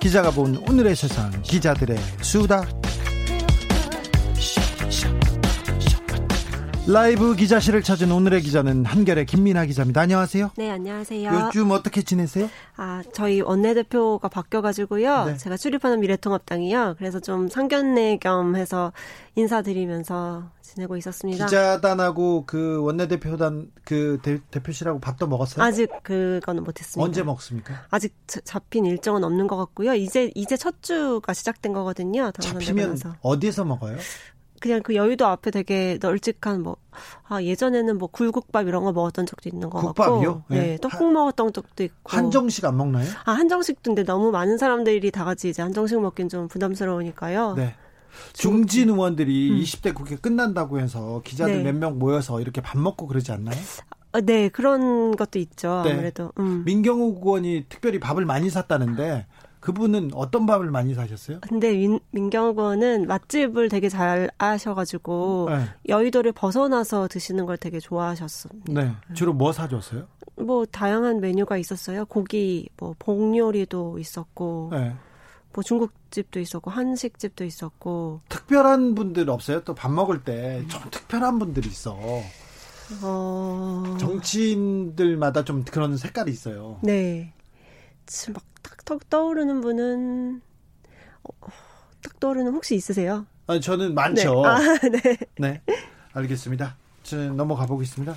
기자가 본 오늘의 세상, 기자들의 수다. 라이브 기자실을 찾은 오늘의 기자는 한결의 김민아 기자입니다. 안녕하세요. 네, 안녕하세요. 요즘 어떻게 지내세요? 아, 저희 원내대표가 바뀌어가지고요. 네. 제가 출입하는 미래통합당이요. 그래서 좀 상견례 겸 해서 인사드리면서 지내고 있었습니다. 기자단하고 그 원내대표단 그 대, 표실하고 밥도 먹었어요? 아직 그거는 못했습니다. 언제 먹습니까? 아직 잡힌 일정은 없는 것 같고요. 이제 이제 첫 주가 시작된 거거든요. 잡히면 어디서 먹어요? 그냥 그 여의도 앞에 되게 널찍한 뭐, 아, 예전에는 뭐 굴국밥 이런 거 먹었던 적도 있는 거 국밥이요? 같고. 국밥이요? 네. 네. 떡국 먹었던 적도 있고. 한정식 안 먹나요? 아, 한정식도 인데 너무 많은 사람들이 다 같이 이제 한정식 먹긴 좀 부담스러우니까요. 네. 중진 의원들이 음. 20대 국회 끝난다고 해서 기자들 네. 몇명 모여서 이렇게 밥 먹고 그러지 않나요? 아, 네, 그런 것도 있죠. 네. 아무래도. 음. 민경욱 의원이 특별히 밥을 많이 샀다는데 그분은 어떤 밥을 많이 사셨어요? 근데 민, 민경 의원은 맛집을 되게 잘 아셔가지고 네. 여의도를 벗어나서 드시는 걸 되게 좋아하셨습니다. 네. 주로 뭐 사줬어요? 뭐 다양한 메뉴가 있었어요. 고기, 뭐 복요리도 있었고, 네. 뭐 중국집도 있었고 한식집도 있었고. 특별한 분들 없어요? 또 밥 먹을 때 좀 특별한 분들이 있어. 어... 정치인들마다 좀 그런 색깔이 있어요. 네. 막 탁탁 떠오르는 분은 어, 딱 떠오르는 혹시 있으세요? 아 저는 많죠. 네. 아, 네. 네. 알겠습니다. 넘어가 보겠습니다.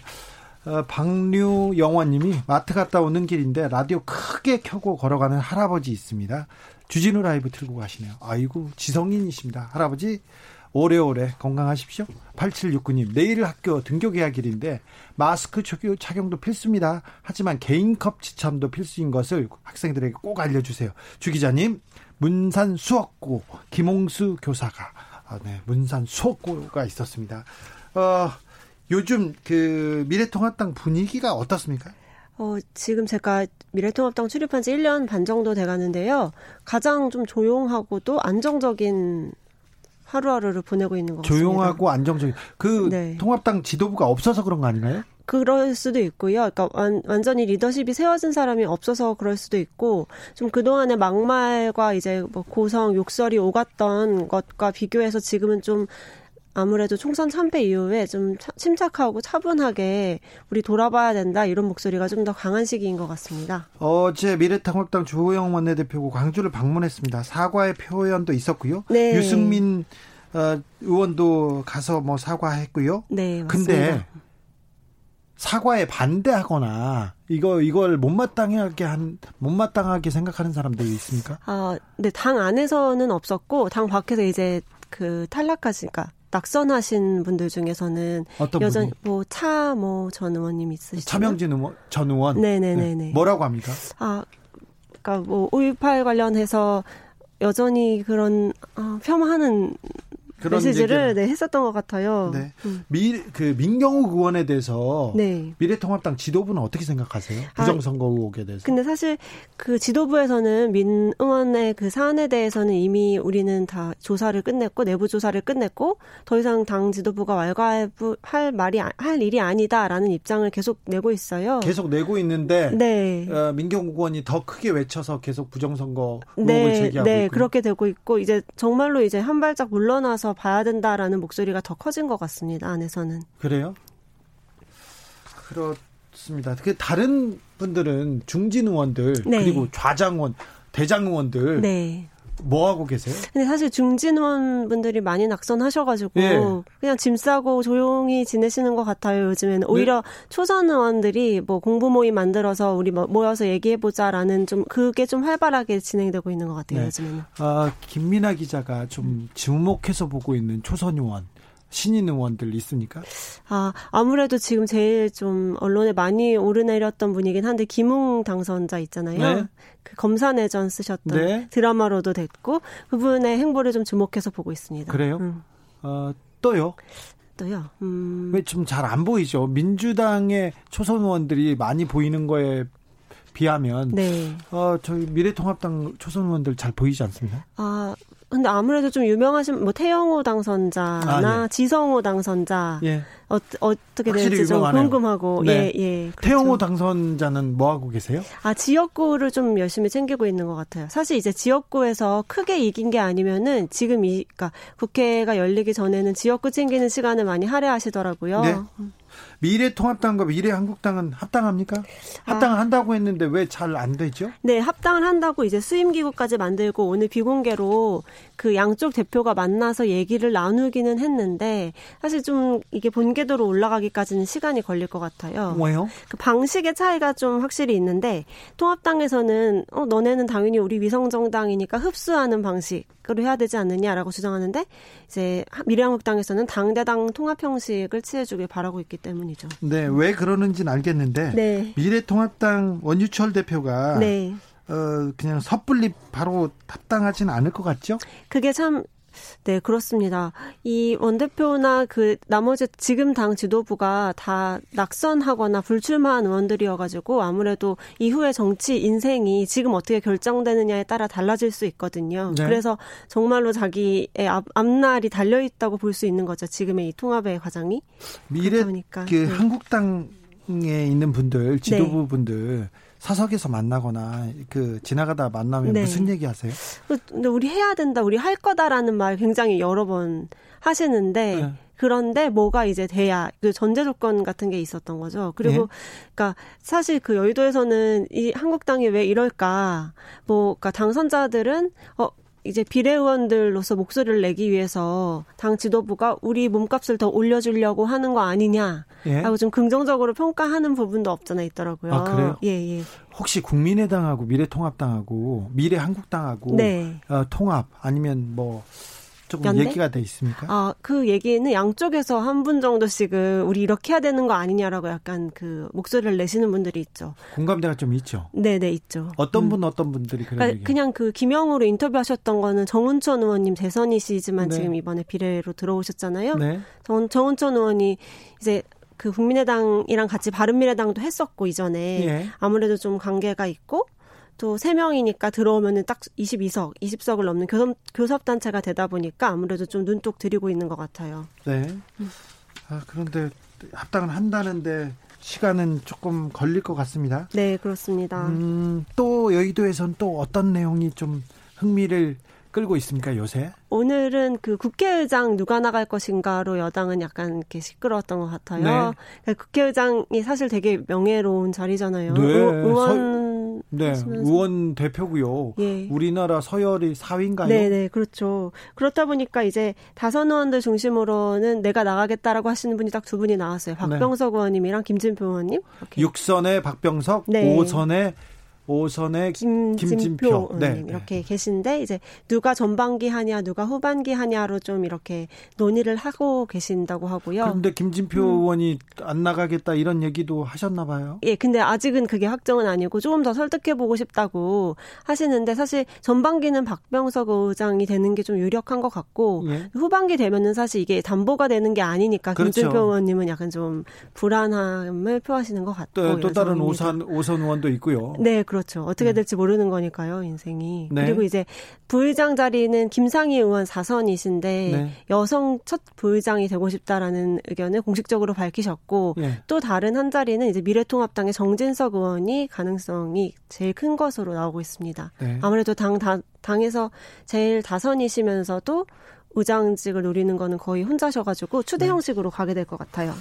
어, 박류 영화님이 마트 갔다 오는 길인데 라디오 크게 켜고 걸어가는 할아버지 있습니다. 주진우 라이브 틀고 가시네요. 아이고 지성인이십니다. 할아버지 오래오래 건강하십시오. 8769님, 내일 학교 등교 개학일인데 마스크 착용도 필수입니다. 하지만 개인컵 지참도 필수인 것을 학생들에게 꼭 알려주세요. 주 기자님, 문산 수업고 김홍수 교사가 아, 네, 문산 수업고가 있었습니다. 어, 요즘 그 미래통합당 분위기가 어떻습니까? 어, 지금 제가 미래통합당 출입한 지 1년 반 정도 돼 가는데요. 가장 좀 조용하고도 안정적인 하루하루를 보내고 있는 것 같습니다. 조용하고 안정적인 그 네. 통합당 지도부가 없어서 그런 거 아닌가요? 그럴 수도 있고요. 그러니까 완, 완전히 리더십이 세워진 사람이 없어서 그럴 수도 있고 좀 그동안의 막말과 이제 뭐 고성 욕설이 오갔던 것과 비교해서 지금은 좀 아무래도 총선 참패 이후에 좀 침착하고 차분하게 우리 돌아봐야 된다 이런 목소리가 좀 더 강한 시기인 것 같습니다. 어제 미래통합당 주호영 원내대표고 광주를 방문했습니다. 사과의 표현도 있었고요. 네. 유승민 어, 의원도 가서 뭐 사과했고요. 네, 맞습니다. 근데 사과에 반대하거나 이거 이걸 못마땅하게 한 못마땅하게 생각하는 사람들이 있습니까? 아, 네, 당 안에서는 없었고 당 밖에서 이제 그 탈락하시니까 낙선하신 분들 중에서는 여전히 뭐 차 뭐 전 의원님 있으시죠? 차명진 의원 전 의원. 네네네네. 네. 뭐라고 합니까? 아, 그러니까 뭐 5.18 관련해서 여전히 그런 어, 폄하하는 메시지를 네, 했었던 것 같아요. 네. 음. 미, 그 민경욱 의원에 대해서 네. 미래통합당 지도부는 어떻게 생각하세요? 아, 부정선거 의혹에 대해서. 근데 사실 그 지도부에서는 민 의원의 그 사안에 대해서는 이미 우리는 다 조사를 끝냈고 내부 조사를 끝냈고 더 이상 당 지도부가 왈가할 말이 할 일이 아니다라는 입장을 계속 내고 있어요. 계속 내고 있는데 네. 어, 민경욱 의원이 더 크게 외쳐서 계속 부정선거 의혹을 네, 제기하고 네, 있고요. 그렇게 되고 있고 이제 정말로 이제 한 발짝 물러나서 봐야 된다라는 목소리가 더 커진 것 같습니다. 안에서는. 그래요? 그렇습니다. 그 다른 분들은 중진 의원들 네. 그리고 좌장 의원, 대장 의원들 네. 뭐 하고 계세요? 근데 사실 중진원 분들이 많이 낙선하셔가지고 예. 그냥 짐 싸고 조용히 지내시는 것 같아요. 요즘에는 네. 오히려 네. 초선 의원들이 뭐 공부 모임 만들어서 우리 뭐 모여서 얘기해 보자라는 좀 그게 좀 활발하게 진행되고 있는 것 같아요. 네. 요즘에는. 아 김민아 기자가 좀 주목해서 보고 있는 초선 의원 신인 의원들 있습니까? 아, 아무래도 지금 제일 좀 언론에 많이 오르내렸던 분이긴 한데 김웅 당선자 있잖아요. 네. 그 검사 내전 쓰셨던 네. 드라마로도 됐고 그분의 행보를 좀 주목해서 보고 있습니다. 그래요? 음. 어, 또요? 또요. 음. 왜좀 잘 안 보이죠? 민주당의 초선 의원들이 많이 보이는 거에 비하면 네. 어 저희 미래통합당 초선 의원들 잘 보이지 않습니다. 아 근데 아무래도 좀 유명하신 뭐 태영호 당선자나 아, 예. 지성호 당선자 예. 어, 어떻게 될지 좀 궁금하고 네. 예, 예. 그렇죠. 태영호 당선자는 뭐 하고 계세요? 아 지역구를 좀 열심히 챙기고 있는 것 같아요. 사실 이제 지역구에서 크게 이긴 게 아니면은 지금 이 그러니까 국회가 열리기 전에는 지역구 챙기는 시간을 많이 할애하시더라고요. 네. 미래통합당과 미래한국당은 합당합니까? 합당을 아. 한다고 했는데 왜 잘 안 되죠? 네, 합당을 한다고 이제 수임기구까지 만들고 오늘 비공개로 그 양쪽 대표가 만나서 얘기를 나누기는 했는데 사실 좀 이게 본궤도로 올라가기까지는 시간이 걸릴 것 같아요. 왜요? 그 방식의 차이가 좀 확실히 있는데 통합당에서는 어 너네는 당연히 우리 위성 정당이니까 흡수하는 방식으로 해야 되지 않느냐라고 주장하는데 이제 미래한국당에서는 당대당 통합 형식을 취해주길 바라고 있기 때문 이죠. 네, 왜 그러는지는 알겠는데 네. 미래통합당 원유철 대표가 네. 어, 그냥 섣불리 바로 합당하지는 않을 것 같죠? 그게 참 네, 그렇습니다. 이 원대표나 그 나머지 지금 당 지도부가 다 낙선하거나 불출마한 의원들이어가지고 아무래도 이후의 정치 인생이 지금 어떻게 결정되느냐에 따라 달라질 수 있거든요. 네. 그래서 정말로 자기의 앞, 앞날이 달려있다고 볼 수 있는 거죠. 지금의 이 통합의 과정이. 미래 그 네. 한국당에 있는 분들, 지도부 네. 분들 사석에서 만나거나 그 지나가다 만나면 네. 무슨 얘기 하세요? 그, 근데 우리 해야 된다, 우리 할 거다라는 말 굉장히 여러 번 하시는데 네. 그런데 뭐가 이제 돼야 그 전제 조건 같은 게 있었던 거죠. 그리고 네. 그러니까 사실 그 여의도에서는 이 한국당이 왜 이럴까? 뭐 그러니까 당선자들은 어 이제 비례의원들로서 목소리를 내기 위해서 당 지도부가 우리 몸값을 더 올려주려고 하는 거 아니냐 예? 하고 좀 긍정적으로 평가하는 부분도 없잖아 있더라고요. 아 그래요? 예 예. 혹시 국민의당하고 미래통합당하고 미래한국당하고 네. 어, 통합 아니면 뭐 조금 연대? 얘기가 돼 있습니까? 아, 그 얘기는 양쪽에서 한 분 정도씩은 우리 이렇게 해야 되는 거 아니냐라고 약간 그 목소리를 내시는 분들이 있죠. 공감대가 좀 있죠. 네, 네, 있죠. 어떤 음. 분 어떤 분들이 그런 그러니까 그냥 그 김영우로 인터뷰하셨던 거는 정운천 의원님 대선이시지만 네. 지금 이번에 비례로 들어오셨잖아요. 네. 정, 정운천 의원이 이제 그 국민의당이랑 같이 바른미래당도 했었고 이전에 예. 아무래도 좀 관계가 있고 또 3명이니까 들어오면은 딱 22석, 20석을 넘는 교섭, 교섭단체가 되다 보니까 아무래도 좀 눈독 들이고 있는 것 같아요. 네. 아, 그런데 합당을 한다는데 시간은 조금 걸릴 것 같습니다. 네, 그렇습니다. 음, 또 여의도에선 또 어떤 내용이 좀 흥미를 끌고 있습니까 요새? 오늘은 그 국회의장 누가 나갈 것인가로 여당은 약간 이렇게 시끄러웠던 것 같아요. 네. 그러니까 국회의장이 사실 되게 명예로운 자리잖아요. 네. 의원 네 의원 대표고요. 예. 우리나라 서열이 4위인가요? 네네 네, 그렇죠. 그렇다 보니까 이제 다선 의원들 중심으로는 내가 나가겠다라고 하시는 분이 딱 두 분이 나왔어요. 네. 박병석 네. 의원님이랑 김진표 의원님. 이렇게. 6선에 박병석, 네. 5선에 오선의 김진표, 김진표. 네, 이렇게 네. 계신데 이제 누가 전반기 하냐 누가 후반기 하냐로 좀 이렇게 논의를 하고 계신다고 하고요. 그런데 김진표 음. 의원이 안 나가겠다 이런 얘기도 하셨나 봐요. 예, 근데 아직은 그게 확정은 아니고 조금 더 설득해 보고 싶다고 하시는데 사실 전반기는 박병석 의장이 되는 게 좀 유력한 것 같고 예. 후반기 되면은 사실 이게 담보가 되는 게 아니니까 그렇죠. 김진표 의원님은 약간 좀 불안함을 표하시는 것 같고 또, 또 다른 오선 오선 의원도 있고요. 네, 그렇죠. 어떻게 네. 될지 모르는 거니까요, 인생이. 네. 그리고 이제 부의장 자리는 김상희 의원 4선이신데 네. 여성 첫 부의장이 되고 싶다라는 의견을 공식적으로 밝히셨고 네. 또 다른 한 자리는 이제 미래통합당의 정진석 의원이 가능성이 제일 큰 것으로 나오고 있습니다. 네. 아무래도 당, 당 당에서 제일 다선이시면서도 의장직을 노리는 거는 거의 혼자셔가지고 추대 네. 형식으로 가게 될 것 같아요.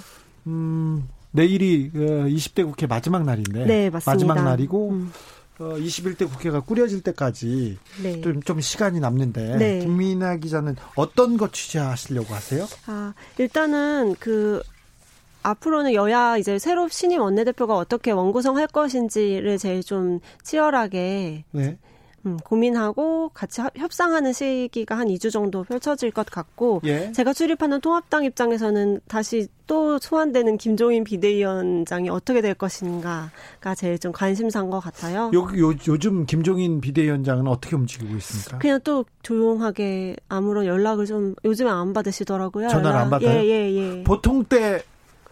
음, 내일이 20대 어, 국회 마지막 날인데 네, 맞습니다. 마지막 날이고 음. 어, 21대 국회가 꾸려질 때까지 네. 좀, 좀 시간이 남는데 네. 김민아 기자는 어떤 것 취재하시려고 하세요? 아 일단은 그 앞으로는 여야 이제 새로 신임 원내대표가 어떻게 원구성할 것인지를 제일 좀 치열하게 네. 음, 고민하고 같이 협상하는 시기가 한 2주 정도 펼쳐질 것 같고 예. 제가 출입하는 통합당 입장에서는 다시 또 소환되는 김종인 비대위원장이 어떻게 될 것인가가 제일 좀 관심사인 것 같아요. 요, 요, 요즘 김종인 비대위원장은 어떻게 움직이고 있습니까? 그냥 또 조용하게 아무런 연락을 좀 요즘에 안 받으시더라고요. 전화를 연락. 안 받아요? 예, 예, 예. 보통 때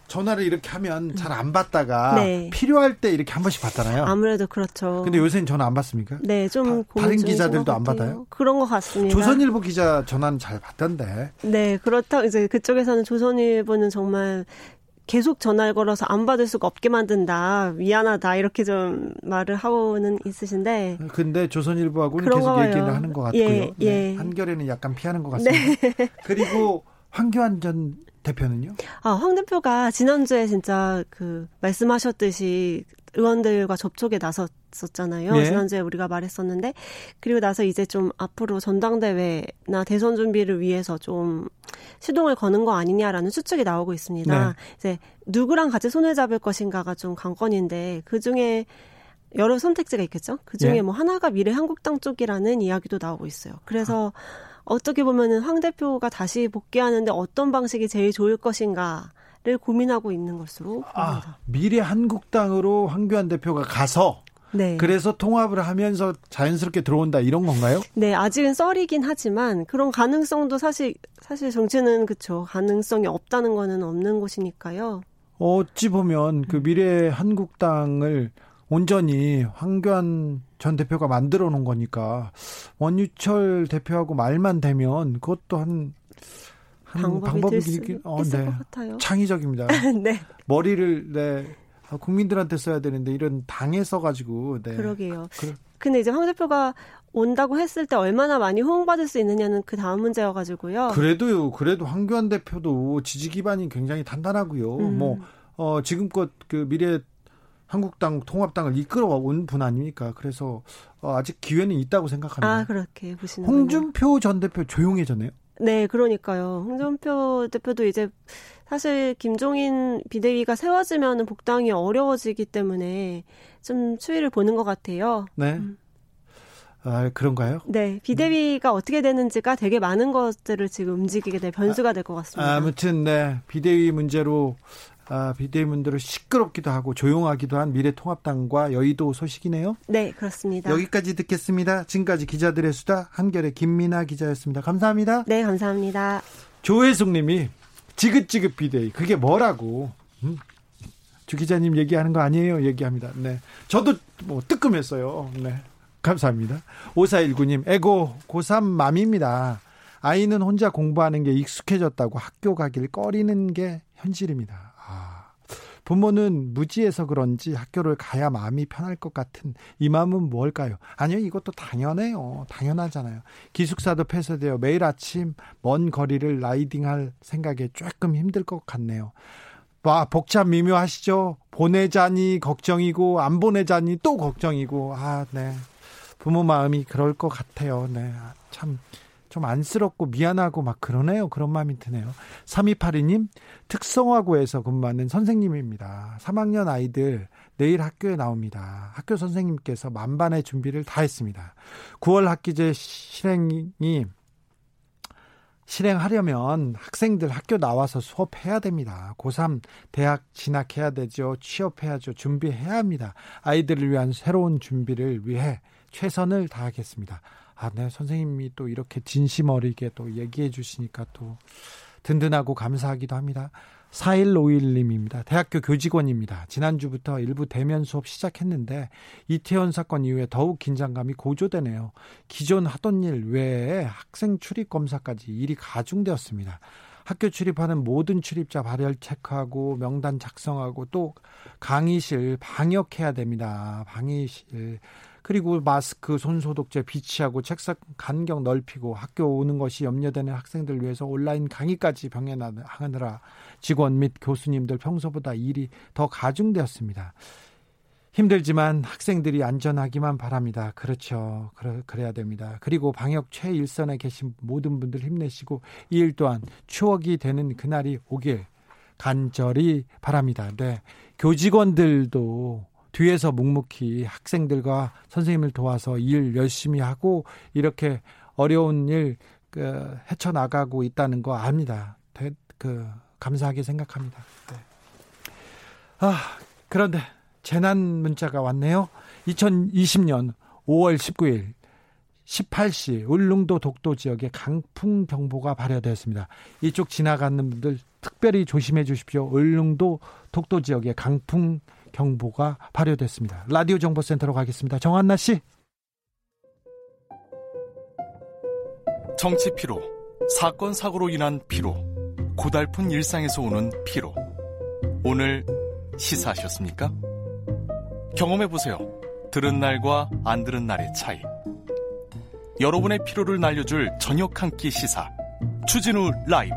전화를 이렇게 하면 잘 안 받다가 네. 필요할 때 이렇게 한 번씩 받잖아요. 아무래도 그렇죠. 근데 요새는 전화 안 받습니까? 네, 좀 다, 른 기자들도 안 받아요? 그런 것 같습니다. 조선일보 기자 전화는 잘 받던데. 네, 그렇다 이제 그쪽에서는 조선일보는 정말 계속 전화를 걸어서 안 받을 수가 없게 만든다. 미안하다. 이렇게 좀 말을 하고는 있으신데. 근데 조선일보하고는 계속 거예요. 얘기를 하는 것 같고요. 예, 예. 네, 한결에는 약간 피하는 것 같습니다. 네. 그리고 황교안 전 대표는요? 아, 황 대표가 지난주에 진짜 그 말씀하셨듯이 의원들과 접촉에 나섰었잖아요. 네. 지난주에 우리가 말했었는데 그리고 나서 이제 좀 앞으로 전당대회나 대선 준비를 위해서 좀 시동을 거는 거 아니냐라는 추측이 나오고 있습니다. 네. 이제 누구랑 같이 손을 잡을 것인가가 좀 관건인데 그 중에 여러 선택지가 있겠죠. 그 중에 네. 뭐 하나가 미래 한국당 쪽이라는 이야기도 나오고 있어요. 그래서 아. 어떻게 보면은 황 대표가 다시 복귀하는데 어떤 방식이 제일 좋을 것인가 를 고민하고 있는 것으로 아, 봅니다. 아, 미래 한국당으로 황교안 대표가 가서 네. 그래서 통합을 하면서 자연스럽게 들어온다 이런 건가요? 네, 아직은 썰이긴 하지만 그런 가능성도 사실 사실 정치는 그쵸 가능성이 없다는 거는 없는 곳이니까요. 어찌 보면 그 미래 한국당을 온전히 황교안 전 대표가 만들어 놓은 거니까 원유철 대표하고 말만 되면 그것도 한, 한 방법이, 될 어, 있을 네. 것 같아요. 창의적입니다. 네. 머리를 네. 국민들한테 써야 되는데 이런 당에서 가지고 네. 그러게요. 그 근데 이제 황 대표가 온다고 했을 때 얼마나 많이 호응받을 수 있느냐는 그 다음 문제여 가지고요. 그래도요, 그래도 황교안 대표도 지지 기반이 굉장히 단단하고요. 음. 뭐, 어, 지금껏 그 미래 한국당 통합당을 이끌어 온분 아닙니까? 그래서 어, 아직 기회는 있다고 생각합니다. 아 그렇게 보시는 홍준표 전 대표 조용해졌네요. 네, 그러니까요. 홍준표 대표도 이제 사실 김종인 비대위가 세워지면 복당이 어려워지기 때문에 좀 추이를 보는 것 같아요. 네. 음. 아, 그런가요? 네, 비대위가 음. 어떻게 되는지가 되게 많은 것들을 지금 움직이게 될 변수가 될 것 같습니다. 아무튼 네, 비대위 문제로 아, 비대위원들을 시끄럽기도 하고 조용하기도 한 미래통합당과 여의도 소식이네요. 네, 그렇습니다. 여기까지 듣겠습니다. 지금까지 기자들의 수다 한결의 김민아 기자였습니다. 감사합니다. 네, 감사합니다. 조혜숙 님이 지긋지긋 비대위 그게 뭐라고 음? 주 기자님 얘기하는 거 아니에요? 얘기합니다. 네. 저도 뭐 뜨끔했어요. 네. 감사합니다. 5419님, 에고 고3 맘입니다. 아이는 혼자 공부하는 게 익숙해졌다고 학교 가길 꺼리는 게 현실입니다. 부모는 무지해서 그런지 학교를 가야 마음이 편할 것 같은 이 마음은 뭘까요? 아니요, 이것도 당연해요. 당연하잖아요. 기숙사도 폐쇄되어 매일 아침 먼 거리를 라이딩할 생각에 조금 힘들 것 같네요. 와, 복잡 미묘하시죠? 보내자니 걱정이고, 안 보내자니 또 걱정이고, 아, 네. 부모 마음이 그럴 것 같아요. 네. 참. 좀 안쓰럽고 미안하고 막 그러네요. 그런 마음이 드네요. 3282님, 특성화고에서 근무하는 선생님입니다. 3학년 아이들 내일 학교에 나옵니다. 학교 선생님께서 만반의 준비를 다 했습니다. 9월 학기제 실행이 실행하려면 학생들 학교 나와서 수업해야 됩니다. 고3 대학 진학해야 되죠. 취업해야죠. 준비해야 합니다. 아이들을 위한 새로운 준비를 위해 최선을 다하겠습니다. 아, 네, 선생님이 또 이렇게 진심 어리게 또 얘기해 주시니까 또 든든하고 감사하기도 합니다. 4151님입니다. 대학교 교직원입니다. 지난주부터 일부 대면 수업 시작했는데 이태원 사건 이후에 더욱 긴장감이 고조되네요. 기존 하던 일 외에 학생 출입 검사까지 일이 가중되었습니다. 학교 출입하는 모든 출입자 발열 체크하고 명단 작성하고 또 강의실 방역해야 됩니다. 방의실 그리고 마스크, 손소독제 비치하고 책상 간격 넓히고 학교 오는 것이 염려되는 학생들 위해서 온라인 강의까지 병행하느라 직원 및 교수님들 평소보다 일이 더 가중되었습니다. 힘들지만 학생들이 안전하기만 바랍니다. 그렇죠. 그래, 그래야 됩니다. 그리고 방역 최일선에 계신 모든 분들 힘내시고 이 일 또한 추억이 되는 그날이 오길 간절히 바랍니다. 네. 교직원들도 뒤에서 묵묵히 학생들과 선생님을 도와서 일 열심히 하고 이렇게 어려운 일 그, 헤쳐나가고 있다는 거 압니다. 대, 그 감사하게 생각합니다. 네. 아 그런데 재난 문자가 왔네요. 2020년 5월 19일 18시 울릉도 독도 지역에 강풍 경보가 발효되었습니다. 이쪽 지나가는 분들 특별히 조심해 주십시오. 울릉도 독도 지역에 강풍 경보가 발효됐습니다. 라디오 정보센터로 가겠습니다. 정한나 씨. 정치 피로, 사건 사고로 인한 피로, 고달픈 일상에서 오는 피로. 오늘 시사하셨습니까? 경험해 보세요. 들은 날과 안 들은 날의 차이. 여러분의 피로를 날려줄 저녁 한 끼 시사 추진우 라이브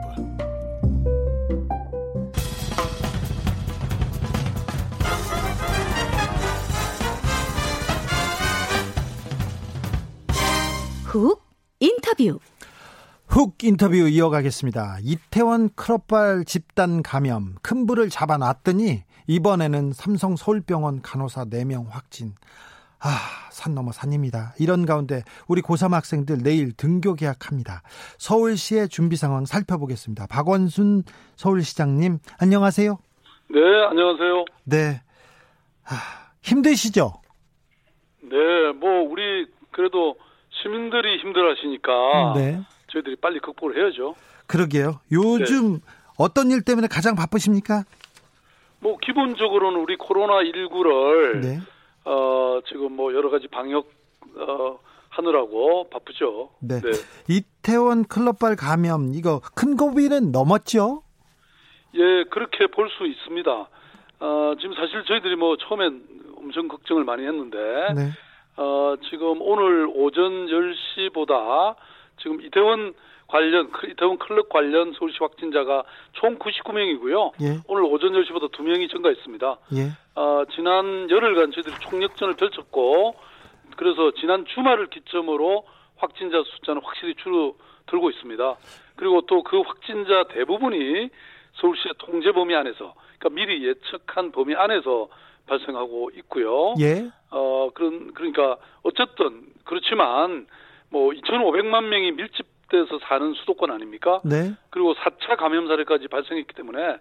훅 인터뷰 훅 인터뷰 이어가겠습니다. 이태원 클럽발 집단 감염 큰 불을 잡아놨더니 이번에는 삼성 서울병원 간호사 4명 확진. 아, 산 넘어 산입니다. 이런 가운데 우리 고3 학생들 내일 등교 계약합니다. 서울시의 준비 상황 살펴보겠습니다. 박원순 서울시장님, 안녕하세요. 네, 안녕하세요. 네. 아, 힘드시죠? 네, 뭐 우리 그래도 시민들이 힘들어하시니까 네. 저희들이 빨리 극복을 해야죠. 그러게요. 요즘 네. 어떤 일 때문에 가장 바쁘십니까? 뭐 기본적으로는 우리 코로나 19를 네. 어, 지금 뭐 여러 가지 방역 어, 하느라고 바쁘죠. 네. 네. 이태원 클럽발 감염 이거 큰 고비는 넘었죠? 예, 그렇게 볼 수 있습니다. 어, 지금 사실 저희들이 뭐 처음엔 엄청 걱정을 많이 했는데 네. 어, 지금 오늘 오전 10시보다 지금 이태원 관련 이태원 클럽 관련 서울시 확진자가 총 99명이고요. 예. 오늘 오전 10시보다 2명이 증가했습니다. 예. 어, 지난 열흘간 저희들이 총력전을 펼쳤고 그래서 지난 주말을 기점으로 확진자 숫자는 확실히 줄어들고 있습니다. 그리고 또 그 확진자 대부분이 서울시의 통제 범위 안에서 그러니까 미리 예측한 범위 안에서 발생하고 있고요. 예. 어 그런 그러니까 어쨌든 그렇지만 뭐 2,500만 명이 밀집돼서 사는 수도권 아닙니까? 네. 그리고 4차 감염 사례까지 발생했기 때문에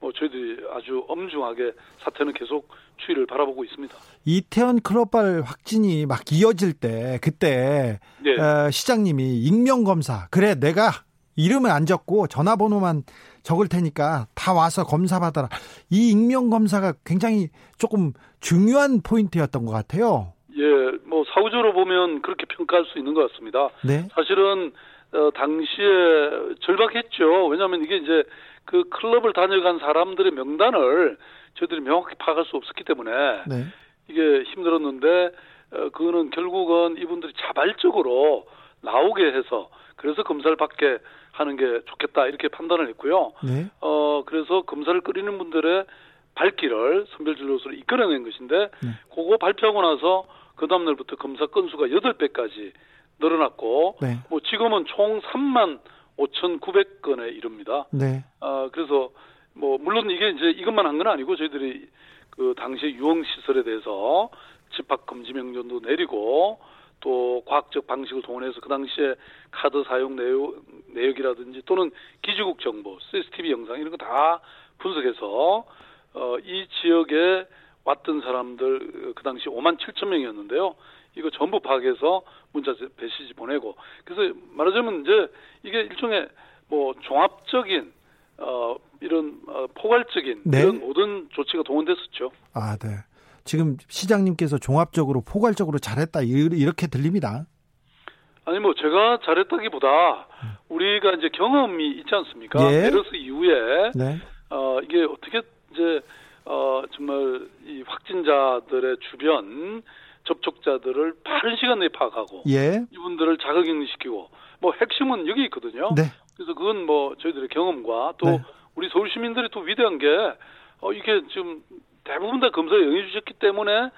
뭐 저희들이 아주 엄중하게 사태는 계속 추이를 바라보고 있습니다. 이태원 클럽발 확진이 막 이어질 때 그때 네. 어, 시장님이 익명 검사 그래 내가 이름을 안 적고 전화번호만 적을 테니까 다 와서 검사 받아라. 이 익명 검사가 굉장히 조금 중요한 포인트였던 것 같아요. 예, 뭐 사후적으로 보면 그렇게 평가할 수 있는 것 같습니다. 네. 사실은 어, 당시에 절박했죠. 왜냐하면 이게 이제 그 클럽을 다녀간 사람들의 명단을 저희들이 명확히 파악할 수 없었기 때문에 네. 이게 힘들었는데 어, 그거는 결국은 이분들이 자발적으로 나오게 해서 그래서 검사를 받게 하는 게 좋겠다 이렇게 판단을 했고요. 네. 어 그래서 검사를 끓이는 분들의 발길을 선별진료소로 이끌어낸 것인데 네. 그거 발표하고 나서 그 다음날부터 검사 건수가 8배까지 늘어났고 네. 뭐 지금은 총 3만 5,900건에 이릅니다. 네. 아 그래서 뭐 물론 이게 이제 이것만 한 건 아니고 저희들이 그 당시 유흥 시설에 대해서 집합 금지 명령도 내리고 또 과학적 방식을 동원해서 그 당시에 카드 사용 내역, 내역이라든지 또는 기지국 정보, CCTV 영상 이런 거 다 분석해서 어, 이 지역에 왔던 사람들 그 당시 5만 7천 명이었는데요. 이거 전부 파악해서 문자 메시지 보내고 그래서 말하자면 이제 이게 일종의 뭐 종합적인 어 이런 어, 포괄적인 네. 이런 모든 조치가 동원됐었죠. 아, 네. 지금 시장님께서 종합적으로 포괄적으로 잘했다 이렇게 들립니다. 아니 뭐 제가 잘했다기보다 우리가 이제 경험이 있지 않습니까? 예. 메르스 이후에 네. 어 이게 어떻게 이제 어 정말 이 확진자들의 주변 접촉자들을 빠른 시간 내에 파악하고 예. 이분들을 자가격리시키고 뭐 핵심은 여기 있거든요. 네. 그래서 그건 뭐 저희들의 경험과 또 네. 우리 서울 시민들이 또 위대한 게 어, 이게 지금 대부분 다 검사에 응해 주셨기 때문에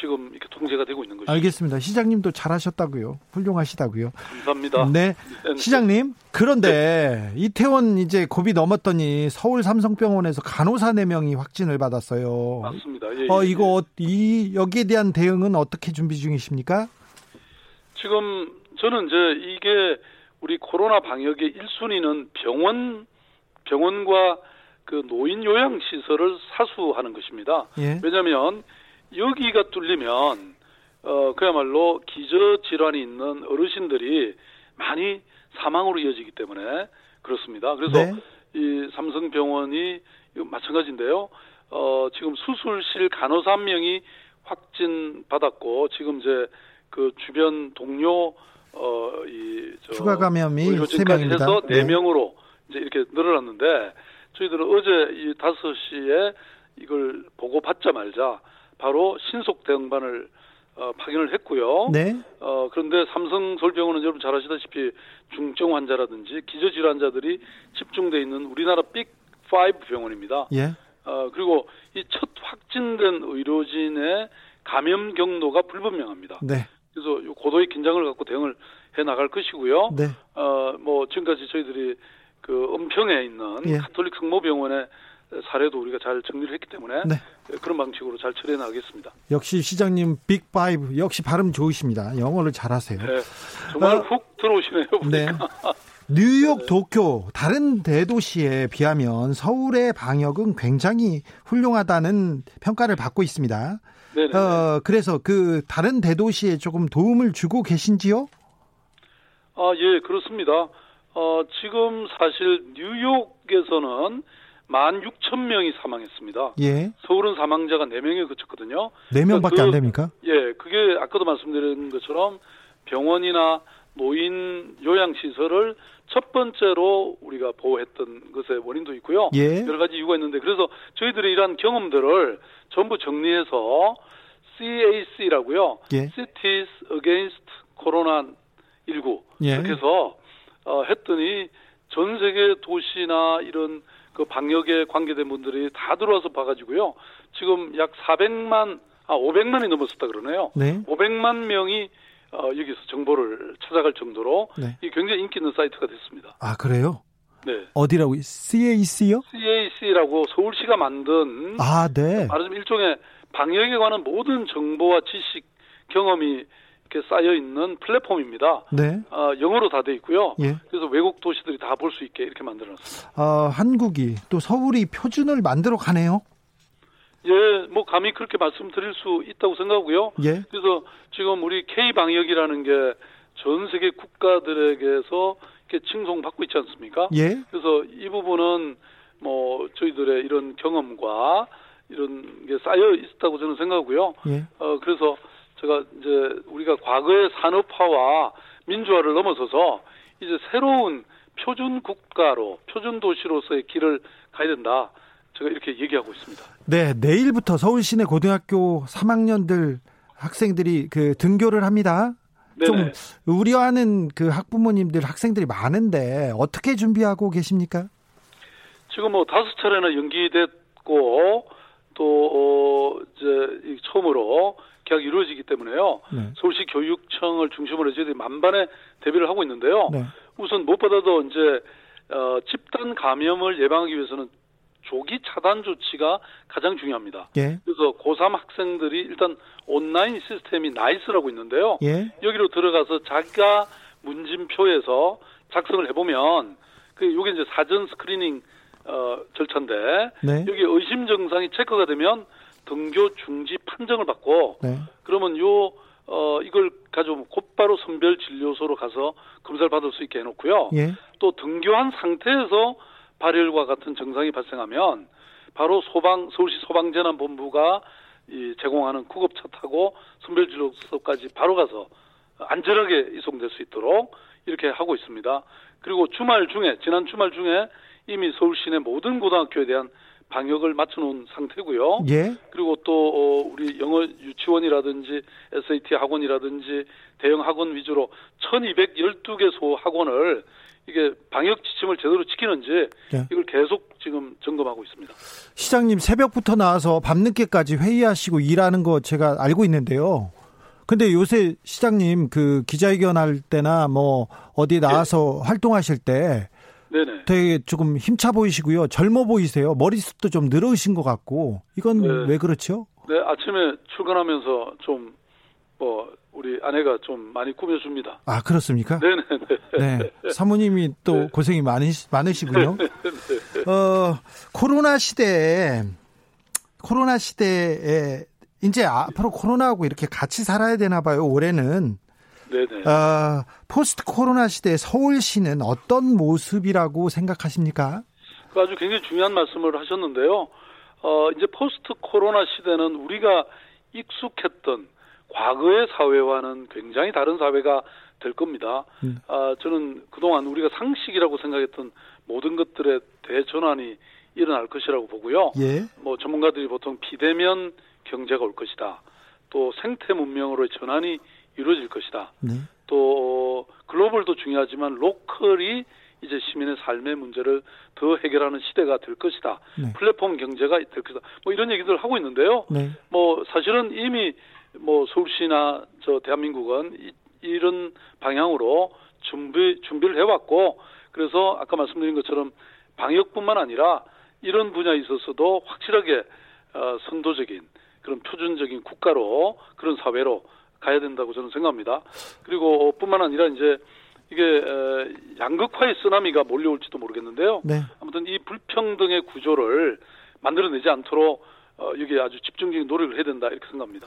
지금 이렇게 통제가 되고 있는 것이죠. 알겠습니다. 시장님도 잘하셨다고요. 훌륭하시다고요. 감사합니다. 네, 네. 시장님. 그런데 네. 이태원 이제 고비 넘었더니 서울 삼성병원에서 간호사 4명이 확진을 받았어요. 맞습니다. 예, 어, 예, 이거 예. 이 여기에 대한 대응은 어떻게 준비 중이십니까? 지금 저는 이제 이게 우리 코로나 방역의 1순위는 병원 병원과 그 노인 요양 시설을 사수하는 것입니다. 예. 왜냐하면 여기가 뚫리면 어 그야말로 기저 질환이 있는 어르신들이 많이 사망으로 이어지기 때문에 그렇습니다. 그래서 네. 이 삼성병원이 마찬가지인데요. 어 지금 수술실 간호사 한 명이 확진 받았고 지금 이제 그 주변 동료 어이 추가 감염이 세 명입니다. 해서 네 명으로 이제 이렇게 늘어났는데 저희들은 어제 이 5시에 이걸 보고 받자 말자 바로 신속 대응반을 어, 파견을 했고요. 네. 어, 그런데 삼성서울병원은 여러분 잘 아시다시피 중증 환자라든지 기저질환자들이 집중돼 있는 우리나라 빅5 병원입니다. 예. 어, 그리고 이 첫 확진된 의료진의 감염 경로가 불분명합니다. 네. 그래서 고도의 긴장을 갖고 대응을 해 나갈 것이고요. 네. 어, 뭐 지금까지 저희들이 그 은평에 있는 예. 가톨릭 성모병원의 사례도 우리가 잘 정리를 했기 때문에 네. 그런 방식으로 잘 처리해 나가겠습니다. 역시 시장님 Big Five 역시 발음 좋으십니다. 영어를 잘하세요. 네, 정말 어, 훅 들어오시네요. 네. 뉴욕, 네. 도쿄 다른 대도시에 비하면 서울의 방역은 굉장히 훌륭하다는 평가를 받고 있습니다. 네. 어, 그래서 그 다른 대도시에 조금 도움을 주고 계신지요? 아, 예, 그렇습니다. 어, 지금 사실 뉴욕에서는 1만 6천 명이 사망했습니다. 예. 서울은 사망자가 4명에 그쳤거든요. 4명밖에 그러니까 그, 안 됩니까? 예, 그게 아까도 말씀드린 것처럼 병원이나 노인 요양시설을 첫 번째로 우리가 보호했던 것의 원인도 있고요. 예. 여러 가지 이유가 있는데 그래서 저희들이 이러한 경험들을 전부 정리해서 CAC라고요. 예. Cities Against Corona 19 예. 이렇게 해서 어, 했더니 전 세계 도시나 이런 그 방역에 관계된 분들이 다 들어와서 봐가지고요. 지금 약 400만, 아, 500만이 넘었었다 그러네요. 네. 500만 명이 어, 여기서 정보를 찾아갈 정도로 네. 이 굉장히 인기 있는 사이트가 됐습니다. 아, 그래요? 네. 어디라고? CAC요? CAC라고 서울시가 만든. 아, 네. 말하자면 일종의 방역에 관한 모든 정보와 지식, 경험이 이렇게 쌓여 있는 플랫폼입니다. 네. 어, 영어로 다 돼 있고요. 예. 그래서 외국 도시들이 다 볼 수 있게 이렇게 만들어놨습니다. 어, 한국이 또 서울이 표준을 만들어 가네요. 예, 뭐 감히 그렇게 말씀드릴 수 있다고 생각하고요. 예. 그래서 지금 우리 K 방역이라는 게 전 세계 국가들에게서 이렇게 칭송받고 있지 않습니까? 예. 그래서 이 부분은 뭐 저희들의 이런 경험과 이런 게 쌓여 있다고 저는 생각하고요. 예. 어 그래서 제가 이제 우리가 과거의 산업화와 민주화를 넘어서서 이제 새로운 표준 국가로 표준 도시로서의 길을 가야 된다. 제가 이렇게 얘기하고 있습니다. 네, 내일부터 서울 시내 고등학교 3학년들 학생들이 그 등교를 합니다. 네네. 좀 우려하는 그 학부모님들 학생들이 많은데 어떻게 준비하고 계십니까? 지금 뭐 다섯 차례나 연기됐고 또 어, 이제 처음으로 계약이 이루어지기 때문에요. 네. 서울시 교육청을 중심으로 저희들이 만반의 대비를 하고 있는데요. 네. 우선 무엇보다도 이제 어, 집단 감염을 예방하기 위해서는 조기 차단 조치가 가장 중요합니다. 예. 그래서 고3 학생들이 일단 온라인 시스템이 나이스라고 있는데요. 예. 여기로 들어가서 자기가 문진표에서 작성을 해보면 그 요게 이제 사전 screening 어, 절차인데 네. 여기 의심 증상이 체크가 되면 등교 중지 판정을 받고 네. 그러면 요 어, 이걸 가지고 곧바로 선별 진료소로 가서 검사를 받을 수 있게 해놓고요. 예. 또 등교한 상태에서 발열과 같은 증상이 발생하면 바로 소방 서울시 소방재난본부가 이 제공하는 구급차 타고 선별 진료소까지 바로 가서 안전하게 이송될 수 있도록 이렇게 하고 있습니다. 그리고 주말 중에 지난 주말 중에 이미 서울 시내 모든 고등학교에 대한 방역을 맞춰놓은 상태고요. 예. 그리고 또 어, 우리 영어 유치원이라든지 SAT 학원이라든지 대형 학원 위주로 1,212개소 학원을 이게 방역 지침을 제대로 지키는지 네. 이걸 계속 지금 점검하고 있습니다. 시장님 새벽부터 나와서 밤늦게까지 회의하시고 일하는 거 제가 알고 있는데요. 근데 요새 시장님 그 기자회견 할 때나 뭐 어디 나와서 네. 활동하실 때 네네. 되게 조금 힘차 보이시고요. 젊어 보이세요. 머리숱도 좀 늘으신 것 같고. 이건 네. 왜 그렇죠? 네, 아침에 출근하면서 좀, 뭐, 우리 아내가 좀 많이 꾸며줍니다. 아, 그렇습니까? 네네네. 네. 사모님이 또 네. 고생이 많으, 많으시고요. 어, 코로나 시대에, 코로나 시대에, 이제 앞으로 코로나하고 이렇게 같이 살아야 되나 봐요, 올해는. 네네. 어, 포스트 코로나 시대 서울시는 어떤 모습이라고 생각하십니까? 그 아주 굉장히 중요한 말씀을 하셨는데요. 어, 이제 포스트 코로나 시대는 우리가 익숙했던 과거의 사회와는 굉장히 다른 사회가 될 겁니다. 음. 아, 저는 그동안 우리가 상식이라고 생각했던 모든 것들의 대전환이 일어날 것이라고 보고요. 예. 뭐 전문가들이 보통 비대면 경제가 올 것이다. 또 생태 문명으로의 전환이 이루어질 것이다. 네. 또 글로벌도 중요하지만 로컬이 이제 시민의 삶의 문제를 더 해결하는 시대가 될 것이다. 네. 플랫폼 경제가 될 것이다. 뭐 이런 얘기들 하고 있는데요. 네. 뭐 사실은 이미 뭐 서울시나 저 대한민국은 이, 이런 방향으로 준비 준비를 해왔고 그래서 아까 말씀드린 것처럼 방역뿐만 아니라 이런 분야에 있어서도 확실하게 어, 선도적인 그런 표준적인 국가로 그런 사회로 가야 된다고 저는 생각합니다. 그리고 뿐만 아니라 이제 이게 양극화의 쓰나미가 몰려올지도 모르겠는데요. 네. 아무튼 이 불평등의 구조를 만들어내지 않도록 어, 여기에 아주 집중적인 노력을 해야 된다 이렇게 생각합니다.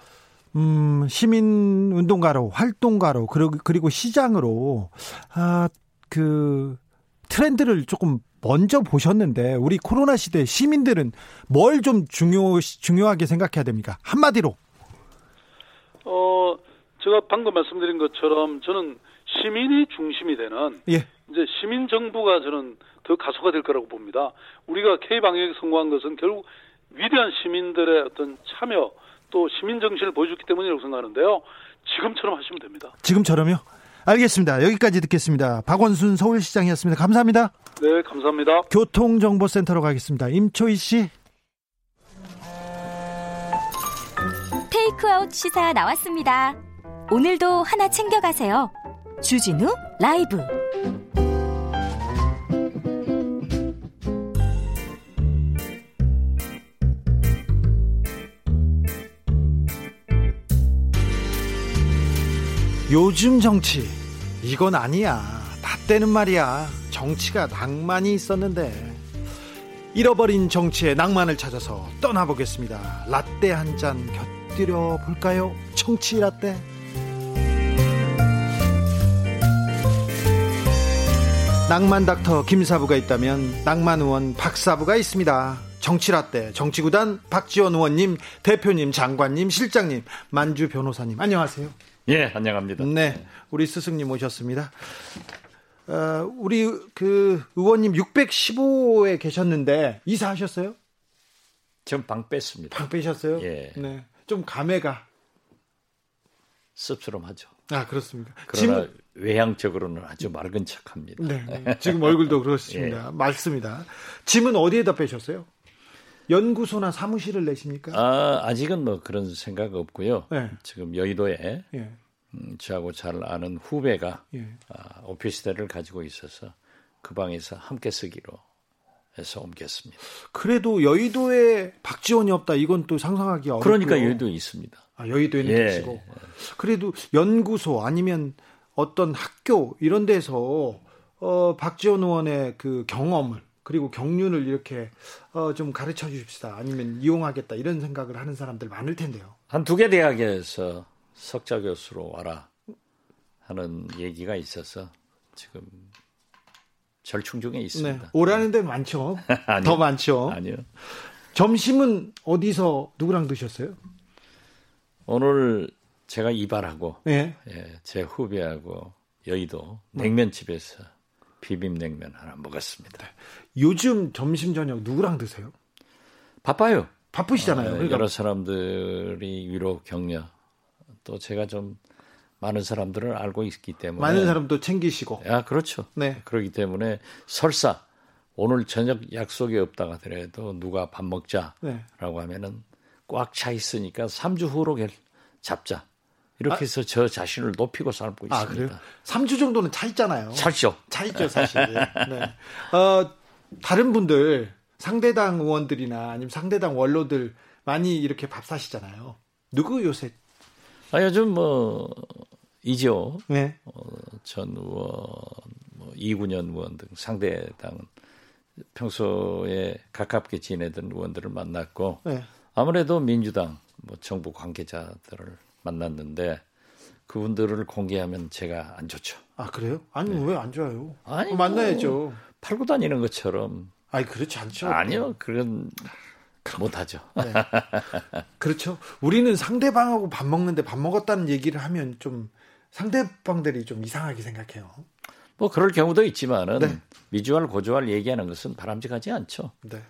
음, 시민 운동가로 활동가로 그리고 그리고 시장으로 아 그 트렌드를 조금 먼저 보셨는데 우리 코로나 시대 시민들은 뭘 좀 중요 중요하게 생각해야 됩니까? 한마디로. 어, 제가 방금 말씀드린 것처럼 저는 시민이 중심이 되는 예. 이제 시민 정부가 저는 더 가소가 될 거라고 봅니다. 우리가 K 방역에 성공한 것은 결국 위대한 시민들의 어떤 참여 또 시민 정신을 보여줬기 때문이라고 생각하는데요. 지금처럼 하시면 됩니다. 지금처럼요? 알겠습니다. 여기까지 듣겠습니다. 박원순 서울시장이었습니다. 감사합니다. 네, 감사합니다. 교통정보센터로 가겠습니다. 임초희 씨. 테이크아웃 시사 나왔습니다. 오늘도 하나 챙겨가세요. 주진우 라이브. 요즘 정치 이건 아니야. 다 때는 말이야. 정치가 낭만이 있었는데 잃어버린 정치의 낭만을 찾아서 떠나보겠습니다. 라떼 한 잔 곁 들여 볼까요? 정치 라떼. 낭만 닥터 김사부가 있다면 낭만 의원 박사부가 있습니다. 정치라떼 정치구단 박지원 의원님 대표님 장관님 실장님 만주 변호사님 안녕하세요. 예 안녕합니다. 네 우리 스승님 오셨습니다. 어, 우리 그 의원님 615에 계셨는데 이사하셨어요? 전 방 뺐습니다. 방 빼셨어요? 예. 네. 좀 감회가 씁쓸함하죠. 아 그렇습니까? 그러나 지금... 외향적으로는 아주 맑은 척합니다. 네, 네. 지금 얼굴도 그렇습니다. 예. 맞습니다. 짐은 어디에다 빼셨어요? 연구소나 사무실을 내십니까? 아 아직은 뭐 그런 생각 없고요. 네. 지금 여의도에 예. 음, 저하고 잘 아는 후배가 예. 아, 오피스텔을 가지고 있어서 그 방에서 함께 쓰기로 해서 옮겼습니다. 그래도 여의도에 박지원이 없다 이건 또 상상하기 어렵고 그러니까 여의도에 있습니다. 아, 여의도에는 예. 계시고 그래도 연구소 아니면 어떤 학교 이런 데서 어, 박지원 의원의 그 경험을 그리고 경륜을 이렇게 어, 좀 가르쳐 주십시다. 아니면 이용하겠다 이런 생각을 하는 사람들 많을 텐데요. 한 두 개 대학에서 석자 교수로 와라 하는 얘기가 있어서 지금 절충 중에 있습니다. 네, 오라는 데 많죠. 더 많죠. 아니요. 점심은 어디서 누구랑 드셨어요? 오늘 제가 이발하고 네. 예, 제 후배하고 여의도 냉면집에서 비빔냉면 하나 먹었습니다. 네. 요즘 점심 저녁 누구랑 드세요? 바빠요. 바쁘시잖아요. 아, 그러니까. 여러 사람들이 위로 격려 또 제가 좀 많은 사람들을 알고 있기 때문에 많은 사람도 챙기시고. 아 그렇죠. 네. 그렇기 때문에 설사 오늘 저녁 약속이 없다 하더라도 누가 밥 먹자라고 네. 하면은 꽉 차 있으니까 3주 후로 잡자. 이렇게 아, 해서 저 자신을 높이고 살고 있습니다. 아, 그래요? 3주 정도는 차 있잖아요. 차 있죠. 차 있죠, 사실. 네. 어, 다른 분들, 상대당 의원들이나 아니면 상대당 원로들 많이 이렇게 밥 사시잖아요. 누구 요새? 아, 요즘 뭐, 이죠. 네. 어, 전 의원, 뭐, 이군현 의원 등 상대당 평소에 가깝게 지내던 의원들을 만났고, 네. 아무래도 민주당, 뭐, 정부 관계자들을 만났는데 그분들을 공개하면 제가 안 좋죠. 아 그래요? 아니 네. 왜안 좋아요? 아니 만나야죠. 팔고 다니는 것처럼. 아니 그렇지 않죠. 아니요, 그건 못하죠. 네. 그렇죠. 우리는 상대방하고 밥 먹는데 밥 먹었다는 얘기를 하면 좀 상대방들이 좀 이상하게 생각해요. 뭐 그럴 경우도 있지만은 네. 미주알 고주알 얘기하는 것은 바람직하지 않죠. 네.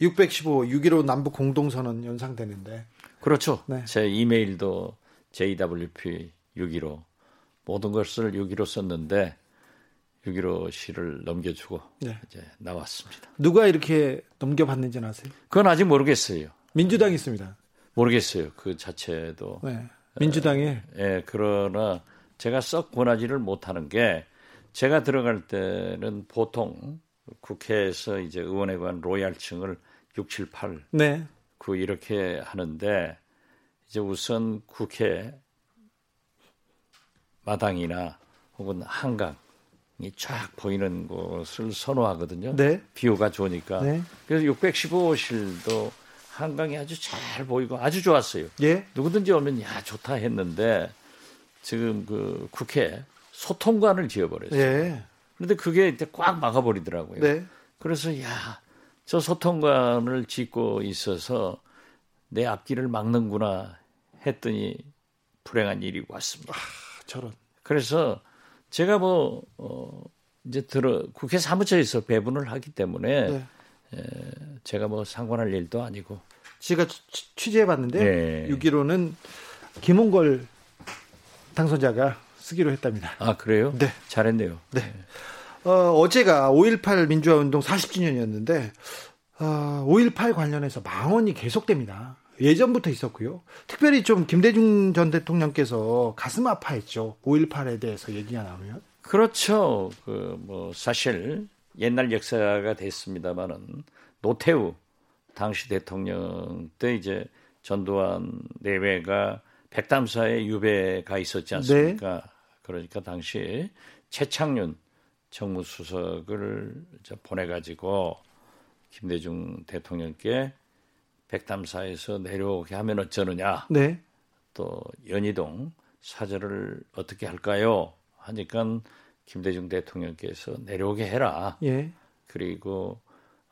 615, 6.15 남북 공동선언 연상되는데 그렇죠. 네. 제 이메일도 JWP 6.15 모든 것을 6.15 썼는데 6.15 시를 넘겨주고 네. 이제 나왔습니다. 누가 이렇게 넘겨봤는지는 아세요? 그건 아직 모르겠어요. 민주당이 있습니다. 모르겠어요. 그 자체도. 네. 민주당에. 예, 네, 그러나 제가 썩 권하지를 못하는 게 제가 들어갈 때는 보통 국회에서 이제 의원에 관한 로얄층을 6, 7, 8. 네. 그 이렇게 하는데 이제 우선 국회 마당이나 혹은 한강이 쫙 보이는 곳을 선호하거든요. 네. 비유가 좋으니까. 네. 그래서 615호실도 한강이 아주 잘 보이고 아주 좋았어요. 예. 누구든지 오면 야 좋다 했는데 지금 그 국회 소통관을 지어버렸어요. 예. 그런데 그게 이제 꽉 막아버리더라고요. 네. 그래서 야 저 소통관을 짓고 있어서 내 앞길을 막는구나 했더니 불행한 일이 왔습니다. 아, 저런. 그래서 제가 뭐 어, 이제 들어 국회 사무처에서 배분을 하기 때문에 네. 에, 제가 뭐 상관할 일도 아니고 제가 취재해봤는데 네. 6.15는 김홍걸 당선자가 쓰기로 했답니다. 아 그래요? 네, 잘했네요. 네. 어, 어제가 5.18 민주화 운동 40주년이었는데 어, 5.18 관련해서 망언이 계속됩니다. 예전부터 있었고요. 특별히 좀 김대중 전 대통령께서 가슴 아파했죠. 5.18에 대해서 얘기가 나오면. 그렇죠. 그 뭐 사실 옛날 역사가 됐습니다만은 노태우 당시 대통령 때 이제 전두환 내외가 백담사에 유배가 있었지 않습니까? 네. 그러니까 당시 최창윤 정무수석을 보내가지고 김대중 대통령께 백담사에서 내려오게 하면 어쩌느냐. 네. 또 연희동 사절을 어떻게 할까요? 하니까 김대중 대통령께서 내려오게 해라. 예. 그리고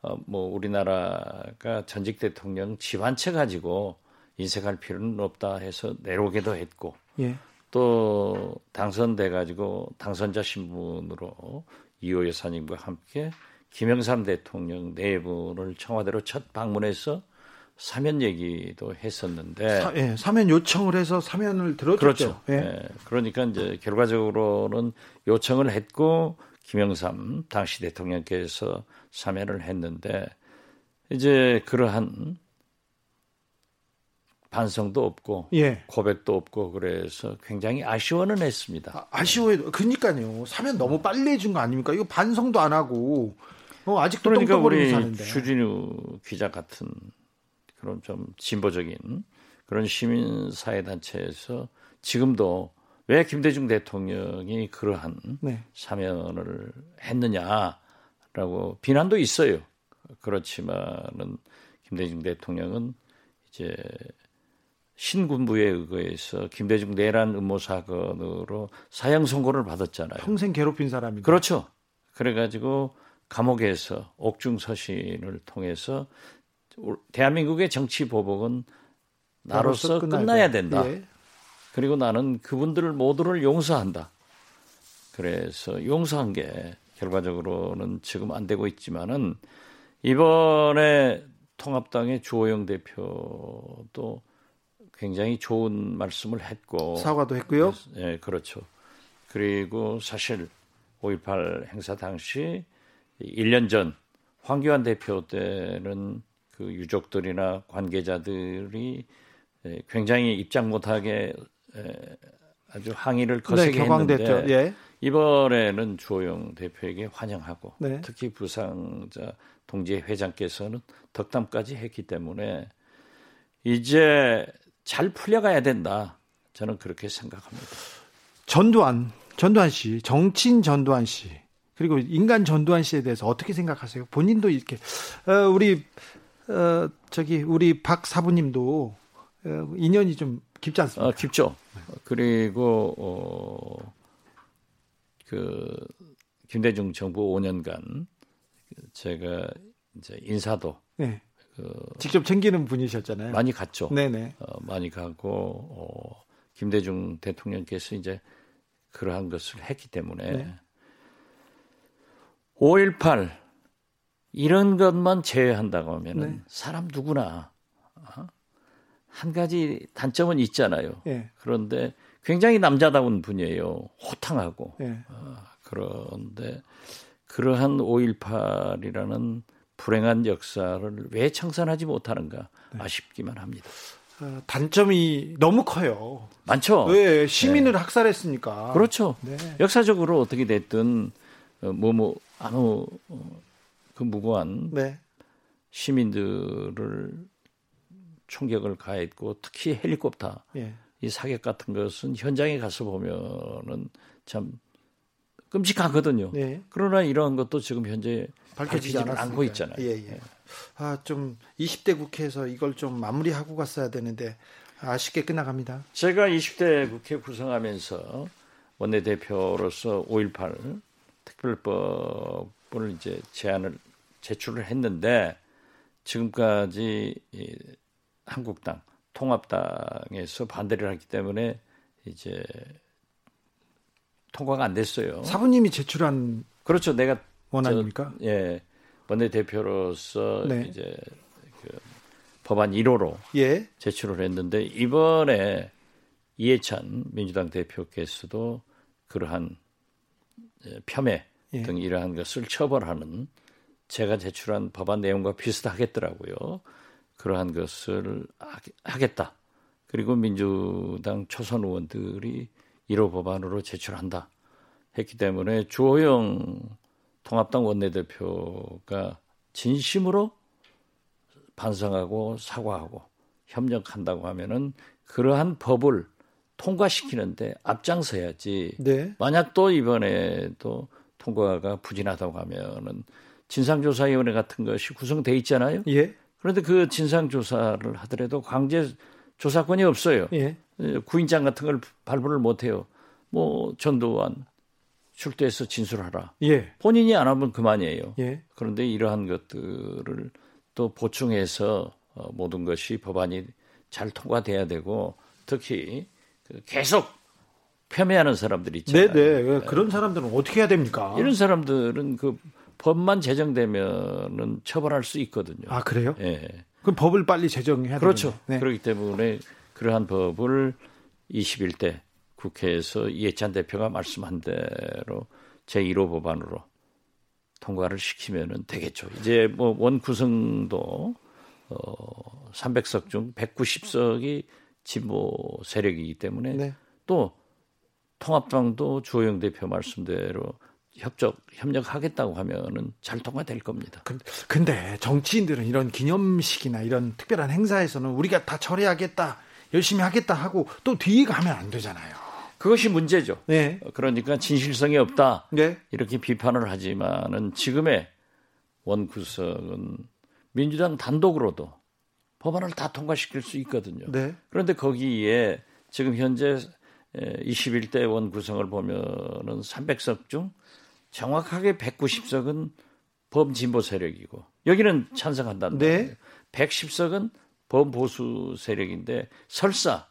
어, 뭐 우리나라가 전직 대통령 집안채 가지고 인색할 필요는 없다 해서 내려오기도 했고 예. 또 당선돼 가지고 당선자 신분으로 이호 여사님과 함께 김영삼 대통령 네 분을 청와대로 첫 방문해서 사면 얘기도 했었는데 사, 예, 사면 요청을 해서 사면을 들어줬죠. 그렇죠. 예. 예, 그러니까 이제 결과적으로는 요청을 했고 김영삼 당시 대통령께서 사면을 했는데 이제 그러한 반성도 없고 예. 고백도 없고 그래서 굉장히 아쉬워는 했습니다. 아, 쉬워해 그니까요. 사면 너무 빨리 해준 거 아닙니까? 이거 반성도 안 하고 어, 아직도 그러니까 우리 사는데. 주진우 기자 같은 그런 좀 진보적인 그런 시민사회 단체에서 지금도 왜 김대중 대통령이 그러한 네. 사면을 했느냐라고 비난도 있어요. 그렇지만은 김대중 대통령은 이제 신군부에 의거해서 김대중 내란 음모 사건으로 사형 선고를 받았잖아요. 평생 괴롭힌 사람이 그렇죠. 그래가지고 감옥에서 옥중 서신을 통해서 대한민국의 정치 보복은 나로서 끝나야 된다. 예. 그리고 나는 그분들 모두를 용서한다. 그래서 용서한 게 결과적으로는 지금 안 되고 있지만은 이번에 통합당의 주호영 대표도 굉장히 좋은 말씀을 했고 사과도 했고요. 예, 그렇죠. 그리고 사실 5.18 행사 당시 1년 전 황교안 대표 때는 그 유족들이나 관계자들이 굉장히 입장 못하게 아주 항의를 거세게 네, 했는데 예. 이번에는 주호영 대표에게 환영하고 네. 특히 부상자 동지 회장께서는 덕담까지 했기 때문에 이제 잘 풀려가야 된다. 저는 그렇게 생각합니다. 전두환, 전두환 씨, 정치인 전두환 씨, 그리고 인간 전두환 씨에 대해서 어떻게 생각하세요? 본인도 이렇게 어, 우리 어, 저기 우리 박 사부님도 어, 인연이 좀 깊지 않습니까? 아, 깊죠. 그리고 어, 그 김대중 정부 5년간 제가 이제 인사도 네. 그 직접 챙기는 분이셨잖아요. 많이 갔죠. 네네. 어, 많이 가고 어, 김대중 대통령께서 이제 그러한 것을 했기 때문에 네. 5.18 이런 것만 제외한다고 하면은 네. 사람 누구나 어? 한 가지 단점은 있잖아요. 네. 그런데 굉장히 남자다운 분이에요. 호탕하고. 네. 어, 그런데 그러한 5.18이라는 불행한 역사를 왜 청산하지 못하는가 네. 아쉽기만 합니다. 어, 단점이 너무 커요. 많죠. 왜 시민을 네. 학살했으니까. 그렇죠. 네. 역사적으로 어떻게 됐든 뭐뭐 뭐 아무 어, 그 무고한 네. 시민들을 총격을 가했고 특히 헬리콥터 예. 이 사격 같은 것은 현장에 가서 보면은 참 끔찍하거든요. 네. 그러나 이러한 것도 지금 현재 밝혀지지 않고 있잖아요. 예, 예. 예. 아, 좀 20대 국회에서 이걸 좀 마무리하고 갔어야 되는데 아쉽게 끝나갑니다. 제가 20대 국회 구성하면서 원내대표로서 5.18 특별법을 이제 제안을 제출을 했는데 지금까지 한국당 통합당에서 반대를 하기 때문에 이제 통과가 안 됐어요. 사부님이 제출한 그렇죠. 내가 원안입니까? 저, 예. 원내 대표로서 네. 이제 그 법안 1호로 예. 제출을 했는데 이번에 이해찬 민주당 대표께서도 그러한 폄훼 예. 등 이러한 것을 처벌하는 제가 제출한 법안 내용과 비슷하겠더라고요. 그러한 것을 하겠다. 그리고 민주당 초선 의원들이 1호 법안으로 제출한다. 했기 때문에 주호영 통합당 원내대표가 진심으로 반성하고 사과하고 협력한다고 하면은 그러한 법을 통과시키는데 앞장서야지. 네. 만약 또 이번에도 통과가 부진하다고 하면은 진상조사위원회 같은 것이 구성돼 있잖아요. 예. 그런데 그 진상조사를 하더라도 강제 조사권이 없어요. 예. 구인장 같은 걸 발부를 못 해요. 뭐 전두환 출두해서 진술하라. 예. 본인이 안 하면 그만이에요. 예. 그런데 이러한 것들을 또 보충해서 어, 모든 것이 법안이 잘 통과돼야 되고 특히 그 계속 폄훼하는 사람들이 있잖아요. 네네. 네. 그런 사람들은 어떻게 해야 됩니까? 이런 사람들은 그 법만 제정되면은 처벌할 수 있거든요. 아 그래요? 예. 그럼 법을 빨리 제정해야 그렇죠. 네. 그렇기 때문에 그러한 법을 21대 국회에서 이해찬 대표가 말씀한 대로 제1호 법안으로 통과를 시키면은 되겠죠. 이제 뭐 원 구성도 어 300석 중 190석이 진보 세력이기 때문에 네. 또 통합당도 주호영 대표 말씀대로 협적 협력하겠다고 하면은 잘 통과될 겁니다. 근데 정치인들은 이런 기념식이나 이런 특별한 행사에서는 우리가 다 처리하겠다, 열심히 하겠다 하고 또 뒤에 가면 안 되잖아요. 그것이 문제죠. 네. 그러니까 진실성이 없다. 네. 이렇게 비판을 하지만은 지금의 원구성은 민주당 단독으로도 법안을 다 통과시킬 수 있거든요. 네. 그런데 거기에 지금 현재 21대 원 구성을 보면은 300석 중 정확하게 190석은 범진보 세력이고 여기는 찬성한다는 네. 거예요. 110석은 범보수 세력인데 설사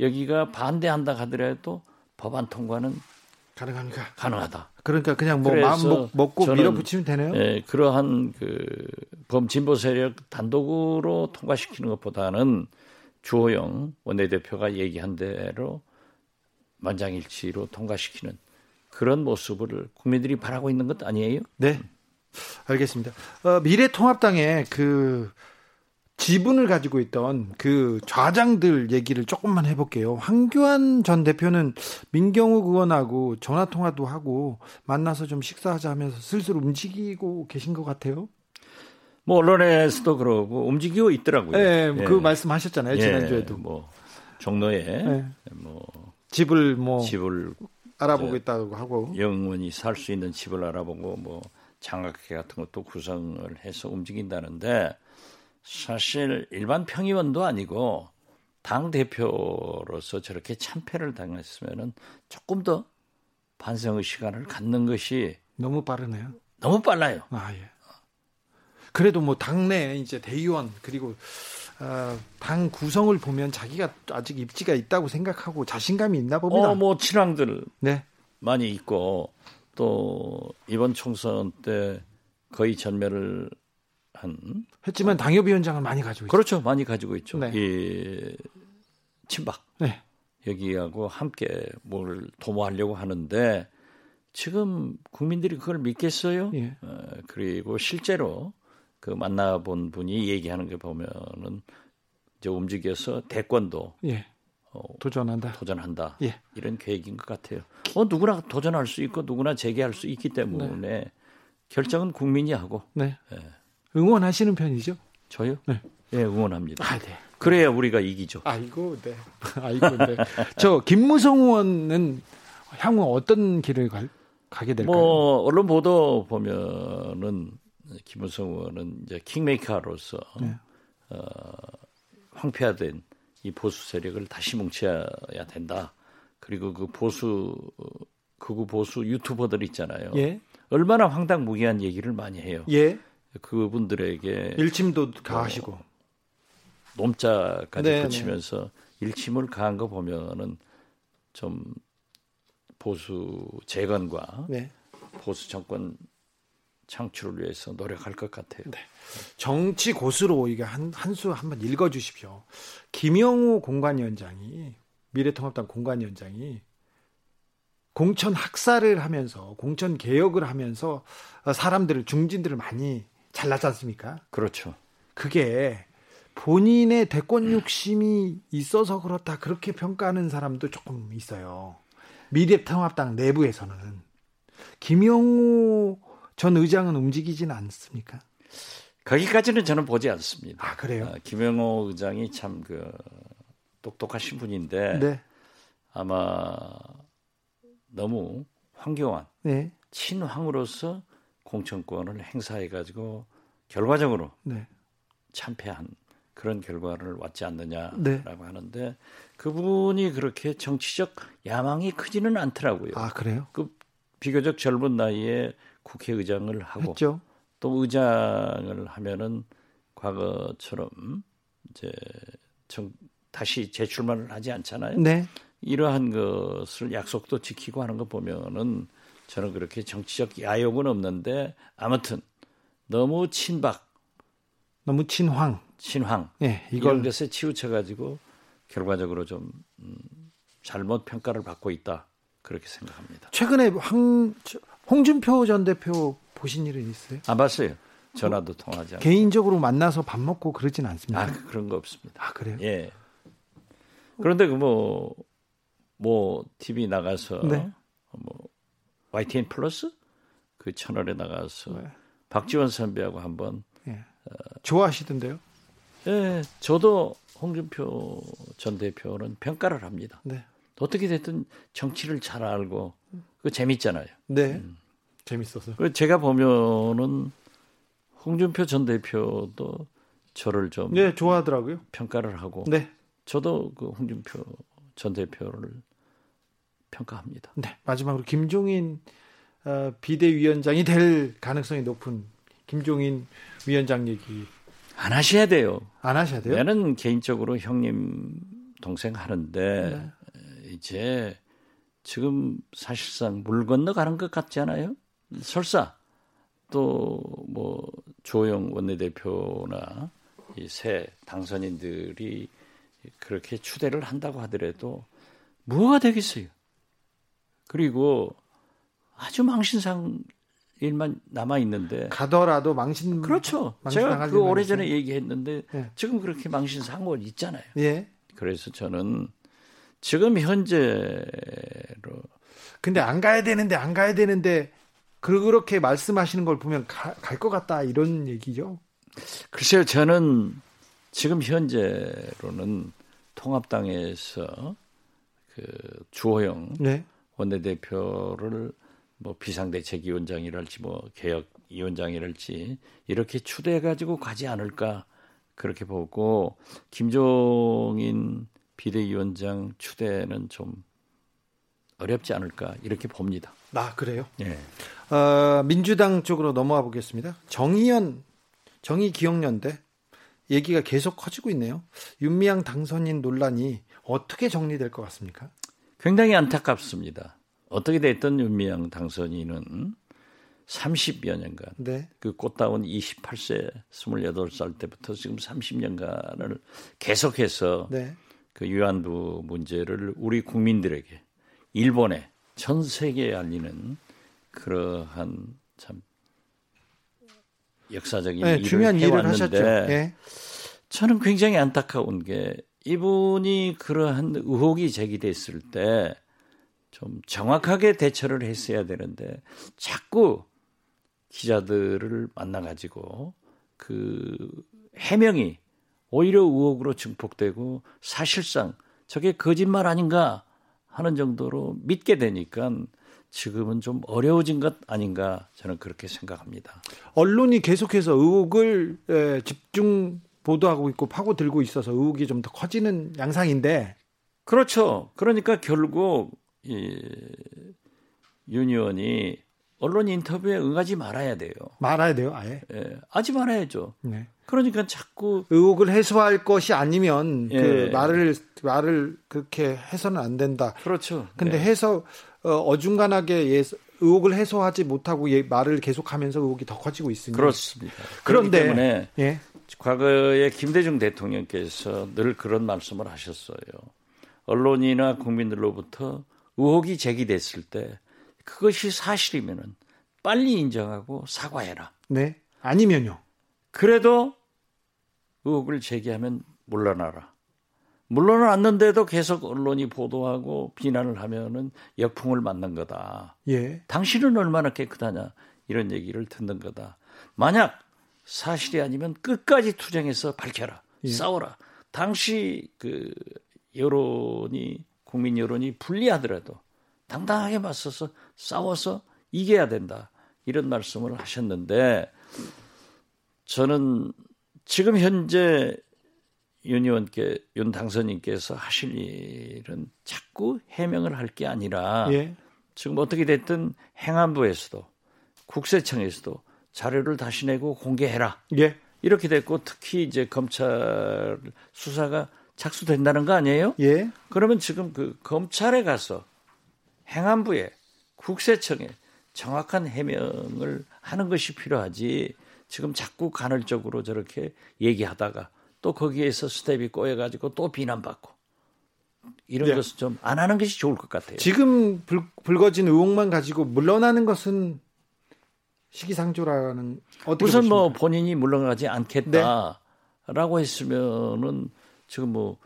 여기가 반대한다 하더라도 법안 통과는 가능합니까? 가능하다. 그러니까 그냥 뭐 마음 먹고 밀어붙이면 되네요. 예, 그러한 그 범진보 세력 단독으로 통과시키는 것보다는 주호영 원내대표가 얘기한 대로 만장일치로 통과시키는 그런 모습을 국민들이 바라고 있는 것 아니에요? 네. 알겠습니다. 어, 미래통합당의 그 지분을 가지고 있던 그 좌장들 얘기를 조금만 해볼게요. 황교안 전 대표는 민경욱 의원하고 전화 통화도 하고 만나서 좀 식사하자 하면서 슬슬 움직이고 계신 것 같아요. 뭐 언론에서도 그러고 움직이고 있더라고요. 네, 예. 그 말씀하셨잖아요 예, 지난주에도. 뭐 종로에 네. 뭐 집을 뭐 집을 알아보고 있다고 하고 영원히 살 수 있는 집을 알아보고 뭐 장학회 같은 것도 구성을 해서 움직인다는데 사실 일반 평의원도 아니고 당 대표로서 저렇게 참패를 당했으면은 조금 더 반성의 시간을 갖는 것이 너무 빠르네요. 너무 빨라요. 아 예. 그래도 뭐 당내 이제 대의원 그리고 어, 당 구성을 보면 자기가 아직 입지가 있다고 생각하고 자신감이 있나 봅니다. 어, 뭐 친황들 네. 많이 있고 또 이번 총선 때 거의 전멸을 한 했지만 당협위원장을 많이 가지고 있죠. 그렇죠. 많이 가지고 있죠. 네. 이 친박 네. 여기하고 함께 뭘 도모하려고 하는데 지금 국민들이 그걸 믿겠어요? 예. 어, 그리고 실제로 그 만나본 분이 얘기하는 게 보면은 이제 움직여서 대권도 예. 어, 도전한다. 도전한다. 예. 이런 계획인 것 같아요. 어 누구나 도전할 수 있고 누구나 재개할 수 있기 때문에 네. 결정은 국민이 하고. 네. 예. 응원하시는 편이죠? 저요? 네. 예, 응원합니다. 아, 네. 그래야 우리가 이기죠. 아이고, 네. 아이고, 네. 저 김무성 의원은 향후 어떤 길을 가, 가게 될까요? 뭐 언론 보도 보면은 김무성 의원은 이제 킹메이커로서 네. 어, 황폐화된 이 보수 세력을 다시 뭉쳐야 된다. 그리고 그 보수 극우 보수 유튜버들 있잖아요. 예. 얼마나 황당무계한 얘기를 많이 해요. 예. 그분들에게 일침도 가하시고 어, 놈자까지 네, 붙이면서 네. 일침을 가한 거 보면은 좀 보수 재건과 네. 보수 정권 창출을 위해서 노력할 것 같아요. 네. 정치 고수로 이게 한, 한 수 한번 읽어 주십시오. 김영우 공관위원장이 미래통합당 공관위원장이 공천 학살을 하면서 공천 개혁을 하면서 사람들을 중진들을 많이 잘랐지 않습니까? 그렇죠. 그게 본인의 대권 욕심이 있어서 그렇다 그렇게 평가하는 사람도 조금 있어요. 미래통합당 내부에서는 김영우 전 의장은 움직이지는 않습니까? 거기까지는 저는 보지 않습니다. 아 그래요? 어, 김영호 의장이 참 그 똑똑하신 분인데 네. 아마 너무 황교안 네. 친황으로서 공천권을 행사해 가지고 결과적으로 네. 참패한 그런 결과를 왔지 않느냐라고 네. 하는데 그분이 그렇게 정치적 야망이 크지는 않더라고요. 아 그래요? 그 비교적 젊은 나이에 국회의장을 하고 했죠. 또 의장을 하면은 과거처럼 이제 정, 다시 재출마를 하지 않잖아요. 네. 이러한 것을 약속도 지키고 하는 거 보면은 저는 그렇게 정치적 야욕은 없는데 아무튼 너무 친박, 너무 친황, 친황, 네, 이걸... 것에 치우쳐 가지고 결과적으로 좀 음, 잘못 평가를 받고 있다 그렇게 생각합니다. 최근에 황 홍준표 전 대표 보신 일은 있어요? 안 봤어요. 전화도 통하지 않고. 개인적으로 만나서 밥 먹고 그러진 않습니다. 아, 그런 거 없습니다. 아, 그래요? 예. 그런데 그 뭐, 뭐, TV 나가서, 네. 뭐, YTN 플러스? 그 채널에 나가서 네. 박지원 선배하고 한번. 예. 어, 좋아하시던데요? 예, 저도 홍준표 전 대표는 평가를 합니다. 네. 어떻게 됐든 정치를 잘 알고 그 재밌잖아요. 네. 음. 재밌어서. 제가 보면은 홍준표 전 대표도 저를 좀 네, 좋아하더라고요. 평가를 하고 네. 저도 그 홍준표 전 대표를 평가합니다. 네. 마지막으로 김종인 어, 비대위원장이 될 가능성이 높은 김종인 위원장 얘기 안 하셔야 돼요. 안 하셔야 돼요? 나는 개인적으로 형님 동생 하는데 네. 이제 지금 사실상 물 건너가는 것 같지 않아요? 설사 또 뭐 조영 원내대표나 이 새 당선인들이 그렇게 추대를 한다고 하더라도 뭐가 되겠어요. 그리고 아주 망신상 일만 남아 있는데 가더라도 망신 그렇죠. 제가 그 오래전에 얘기했는데 예. 지금 그렇게 망신상원 있잖아요. 예. 그래서 저는 지금 현재로 근데 안 가야 되는데 안 가야 되는데 그렇게 말씀하시는 걸 보면 갈 것 같다 이런 얘기죠. 글쎄요, 저는 지금 현재로는 통합당에서 그 주호영 네. 원내대표를 뭐 비상대책위원장이랄지 뭐 개혁위원장이랄지 이렇게 추대해 가지고 가지 않을까 그렇게 보고 김종인 비대위원장 추대는 좀 어렵지 않을까 이렇게 봅니다. 아 그래요? 네. 어, 민주당 쪽으로 넘어가 보겠습니다. 정의연 정의기억연대 얘기가 계속 커지고 있네요. 윤미향 당선인 논란이 어떻게 정리될 것 같습니까? 굉장히 안타깝습니다. 어떻게 됐든 윤미향 당선인은 30여 년간 네. 그 꽃다운 28세 28살 때부터 지금 30년간을 계속해서 네. 그 위안부 문제를 우리 국민들에게 일본에 전 세계에 알리는 그러한 참 역사적인 네, 일을 중요한 일을 하셨죠. 네. 저는 굉장히 안타까운 게 이분이 그러한 의혹이 제기됐을 때 좀 정확하게 대처를 했어야 되는데 자꾸 기자들을 만나가지고 그 해명이 오히려 의혹으로 증폭되고 사실상 저게 거짓말 아닌가 하는 정도로 믿게 되니까 지금은 좀 어려워진 것 아닌가 저는 그렇게 생각합니다. 언론이 계속해서 의혹을 집중 보도하고 있고 파고들고 있어서 의혹이 좀 더 커지는 양상인데 그렇죠. 그러니까 결국 이 윤 의원이 언론 인터뷰에 응하지 말아야 돼요. 말아야 돼요, 아예. 예, 하지 말아야죠. 네. 그러니까 자꾸 의혹을 해소할 것이 아니면 그 예. 그 말을 말을 그렇게 해서는 안 된다. 그렇죠. 근데 예. 해서 어, 어중간하게 예, 의혹을 해소하지 못하고 예, 말을 계속하면서 의혹이 더 커지고 있습니다. 그렇습니다. 그런데 때문에 예. 과거에 김대중 대통령께서 늘 그런 말씀을 하셨어요. 언론이나 국민들로부터 의혹이 제기됐을 때 그것이 사실이면은 빨리 인정하고 사과해라. 네. 아니면요. 그래도 의혹을 제기하면 물러나라. 물러났는데도 계속 언론이 보도하고 비난을 하면은 역풍을 맞는 거다. 예. 당신은 얼마나 깨끗하냐 이런 얘기를 듣는 거다. 만약 사실이 아니면 끝까지 투쟁해서 밝혀라. 예. 싸워라. 당시 그 여론이 국민 여론이 불리하더라도 당당하게 맞서서 싸워서 이겨야 된다. 이런 말씀을 하셨는데 저는 지금 현재 윤 의원께 윤 당선인께서 하실 일은 자꾸 해명을 할 게 아니라 예. 지금 어떻게 됐든 행안부에서도 국세청에서도 자료를 다시 내고 공개해라. 예. 이렇게 됐고 특히 이제 검찰 수사가 착수된다는 거 아니에요? 예. 그러면 지금 그 검찰에 가서 행안부에 국세청에 정확한 해명을 하는 것이 필요하지 지금 자꾸 간헐적으로 저렇게 얘기하다가 또 거기에서 스텝이 꼬여가지고 또 비난받고 이런 네. 것은 좀안 하는 것이 좋을 것 같아요. 지금 불, 불거진 의혹만 가지고 물러나는 것은 시기상조라는 우선 뭐 본인이 물러나지 않겠다라고 네. 했으면은 지금 뭐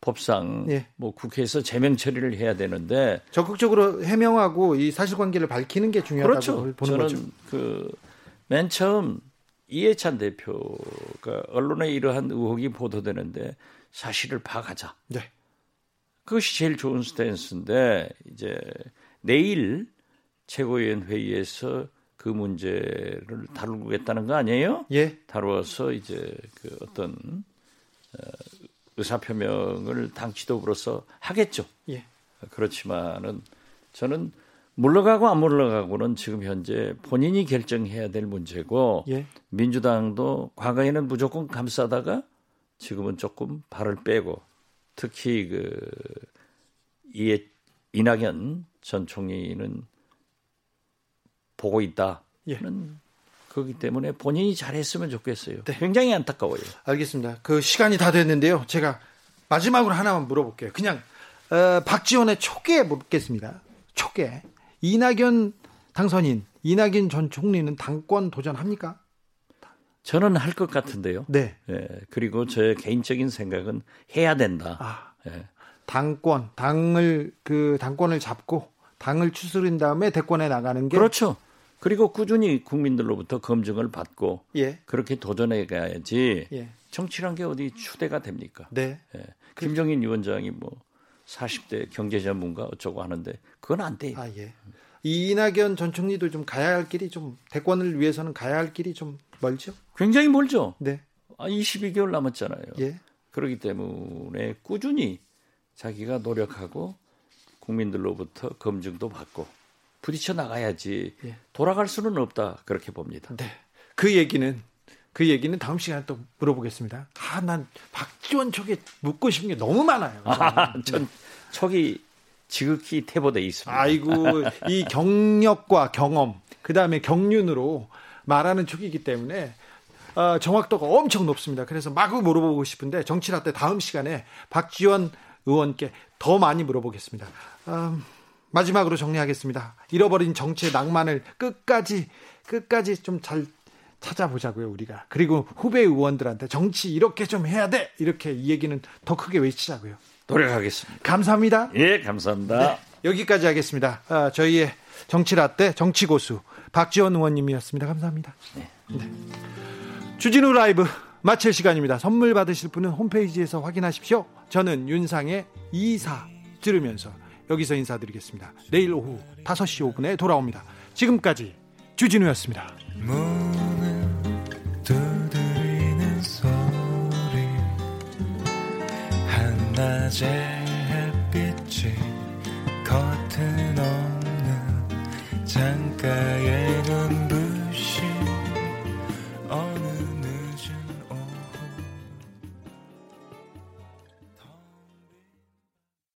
법상 예. 뭐 국회에서 제명 처리를 해야 되는데 적극적으로 해명하고 이 사실관계를 밝히는 게 중요하다고 그렇죠. 보는 저는 거죠. 그 맨 처음 이해찬 대표가 언론에 이러한 의혹이 보도되는데 사실을 파악하자. 네. 그것이 제일 좋은 스탠스인데 이제 내일 최고위원 회의에서 그 문제를 다루겠다는 거 아니에요? 예. 다루어서 이제 그 어떤 어, 의사표명을 당 지도부로서 하겠죠. 예. 그렇지만은 저는 물러가고 안 물러가고는 지금 현재 본인이 결정해야 될 문제고 예. 민주당도 과거에는 무조건 감싸다가 지금은 조금 발을 빼고 특히 그 이에 이낙연 전 총리는 보고 있다는 예. 그렇기 때문에 본인이 잘했으면 좋겠어요. 네. 굉장히 안타까워요. 알겠습니다. 그 시간이 다 됐는데요. 제가 마지막으로 하나만 물어볼게요. 그냥 어, 박지원의 초기에 묻겠습니다. 초기에 이낙연 당선인 이낙연 전 총리는 당권 도전합니까? 저는 할 것 같은데요. 네. 예, 그리고 제 개인적인 생각은 해야 된다. 아, 예. 당권, 당을 그 당권을 잡고 당을 추스린 다음에 대권에 나가는 게 그렇죠. 그리고 꾸준히 국민들로부터 검증을 받고 예. 그렇게 도전해 가야지. 예. 정치란 게 어디 추대가 됩니까? 네. 예. 김정인 위원장이 뭐 40대 경제 전문가 어쩌고 하는데 그건 안 돼요. 아, 예. 이낙연 전 총리도 좀 가야 할 길이 좀 대권을 위해서는 가야 할 길이 좀 멀죠? 굉장히 멀죠. 네. 아, 22개월 남았잖아요. 예. 그렇기 때문에 꾸준히 자기가 노력하고 국민들로부터 검증도 받고 부딪혀 나가야지 예. 돌아갈 수는 없다 그렇게 봅니다. 네. 그 얘기는 그 얘기는 다음 시간에 또 물어보겠습니다. 아, 난 박지원 쪽에 묻고 싶은 게 너무 많아요. 아, 전 촉이 지극히 태보돼 있습니다. 아이고, 이 경력과 경험, 그 다음에 경륜으로 말하는 촉이기 때문에 어, 정확도가 엄청 높습니다. 그래서 마구 물어보고 싶은데 정치라 때 다음 시간에 박지원 의원께 더 많이 물어보겠습니다. 음, 마지막으로 정리하겠습니다. 잃어버린 정치의 낭만을 끝까지 끝까지 좀 잘 찾아보자고요, 우리가. 그리고 후배 의원들한테 정치 이렇게 좀 해야 돼! 이렇게 이 얘기는 더 크게 외치자고요. 노력하겠습니다. 감사합니다. 예, 감사합니다. 네, 여기까지 하겠습니다. 아, 저희의 정치라떼 정치고수 박지원 의원님이었습니다. 감사합니다. 네. 네. 주진우 라이브 마칠 시간입니다. 선물 받으실 분은 홈페이지에서 확인하십시오. 저는 윤상의 이사 들으면서 여기서 인사드리겠습니다. 내일 오후 5시 5분에 돌아옵니다. 지금까지 주진우였습니다. 낮의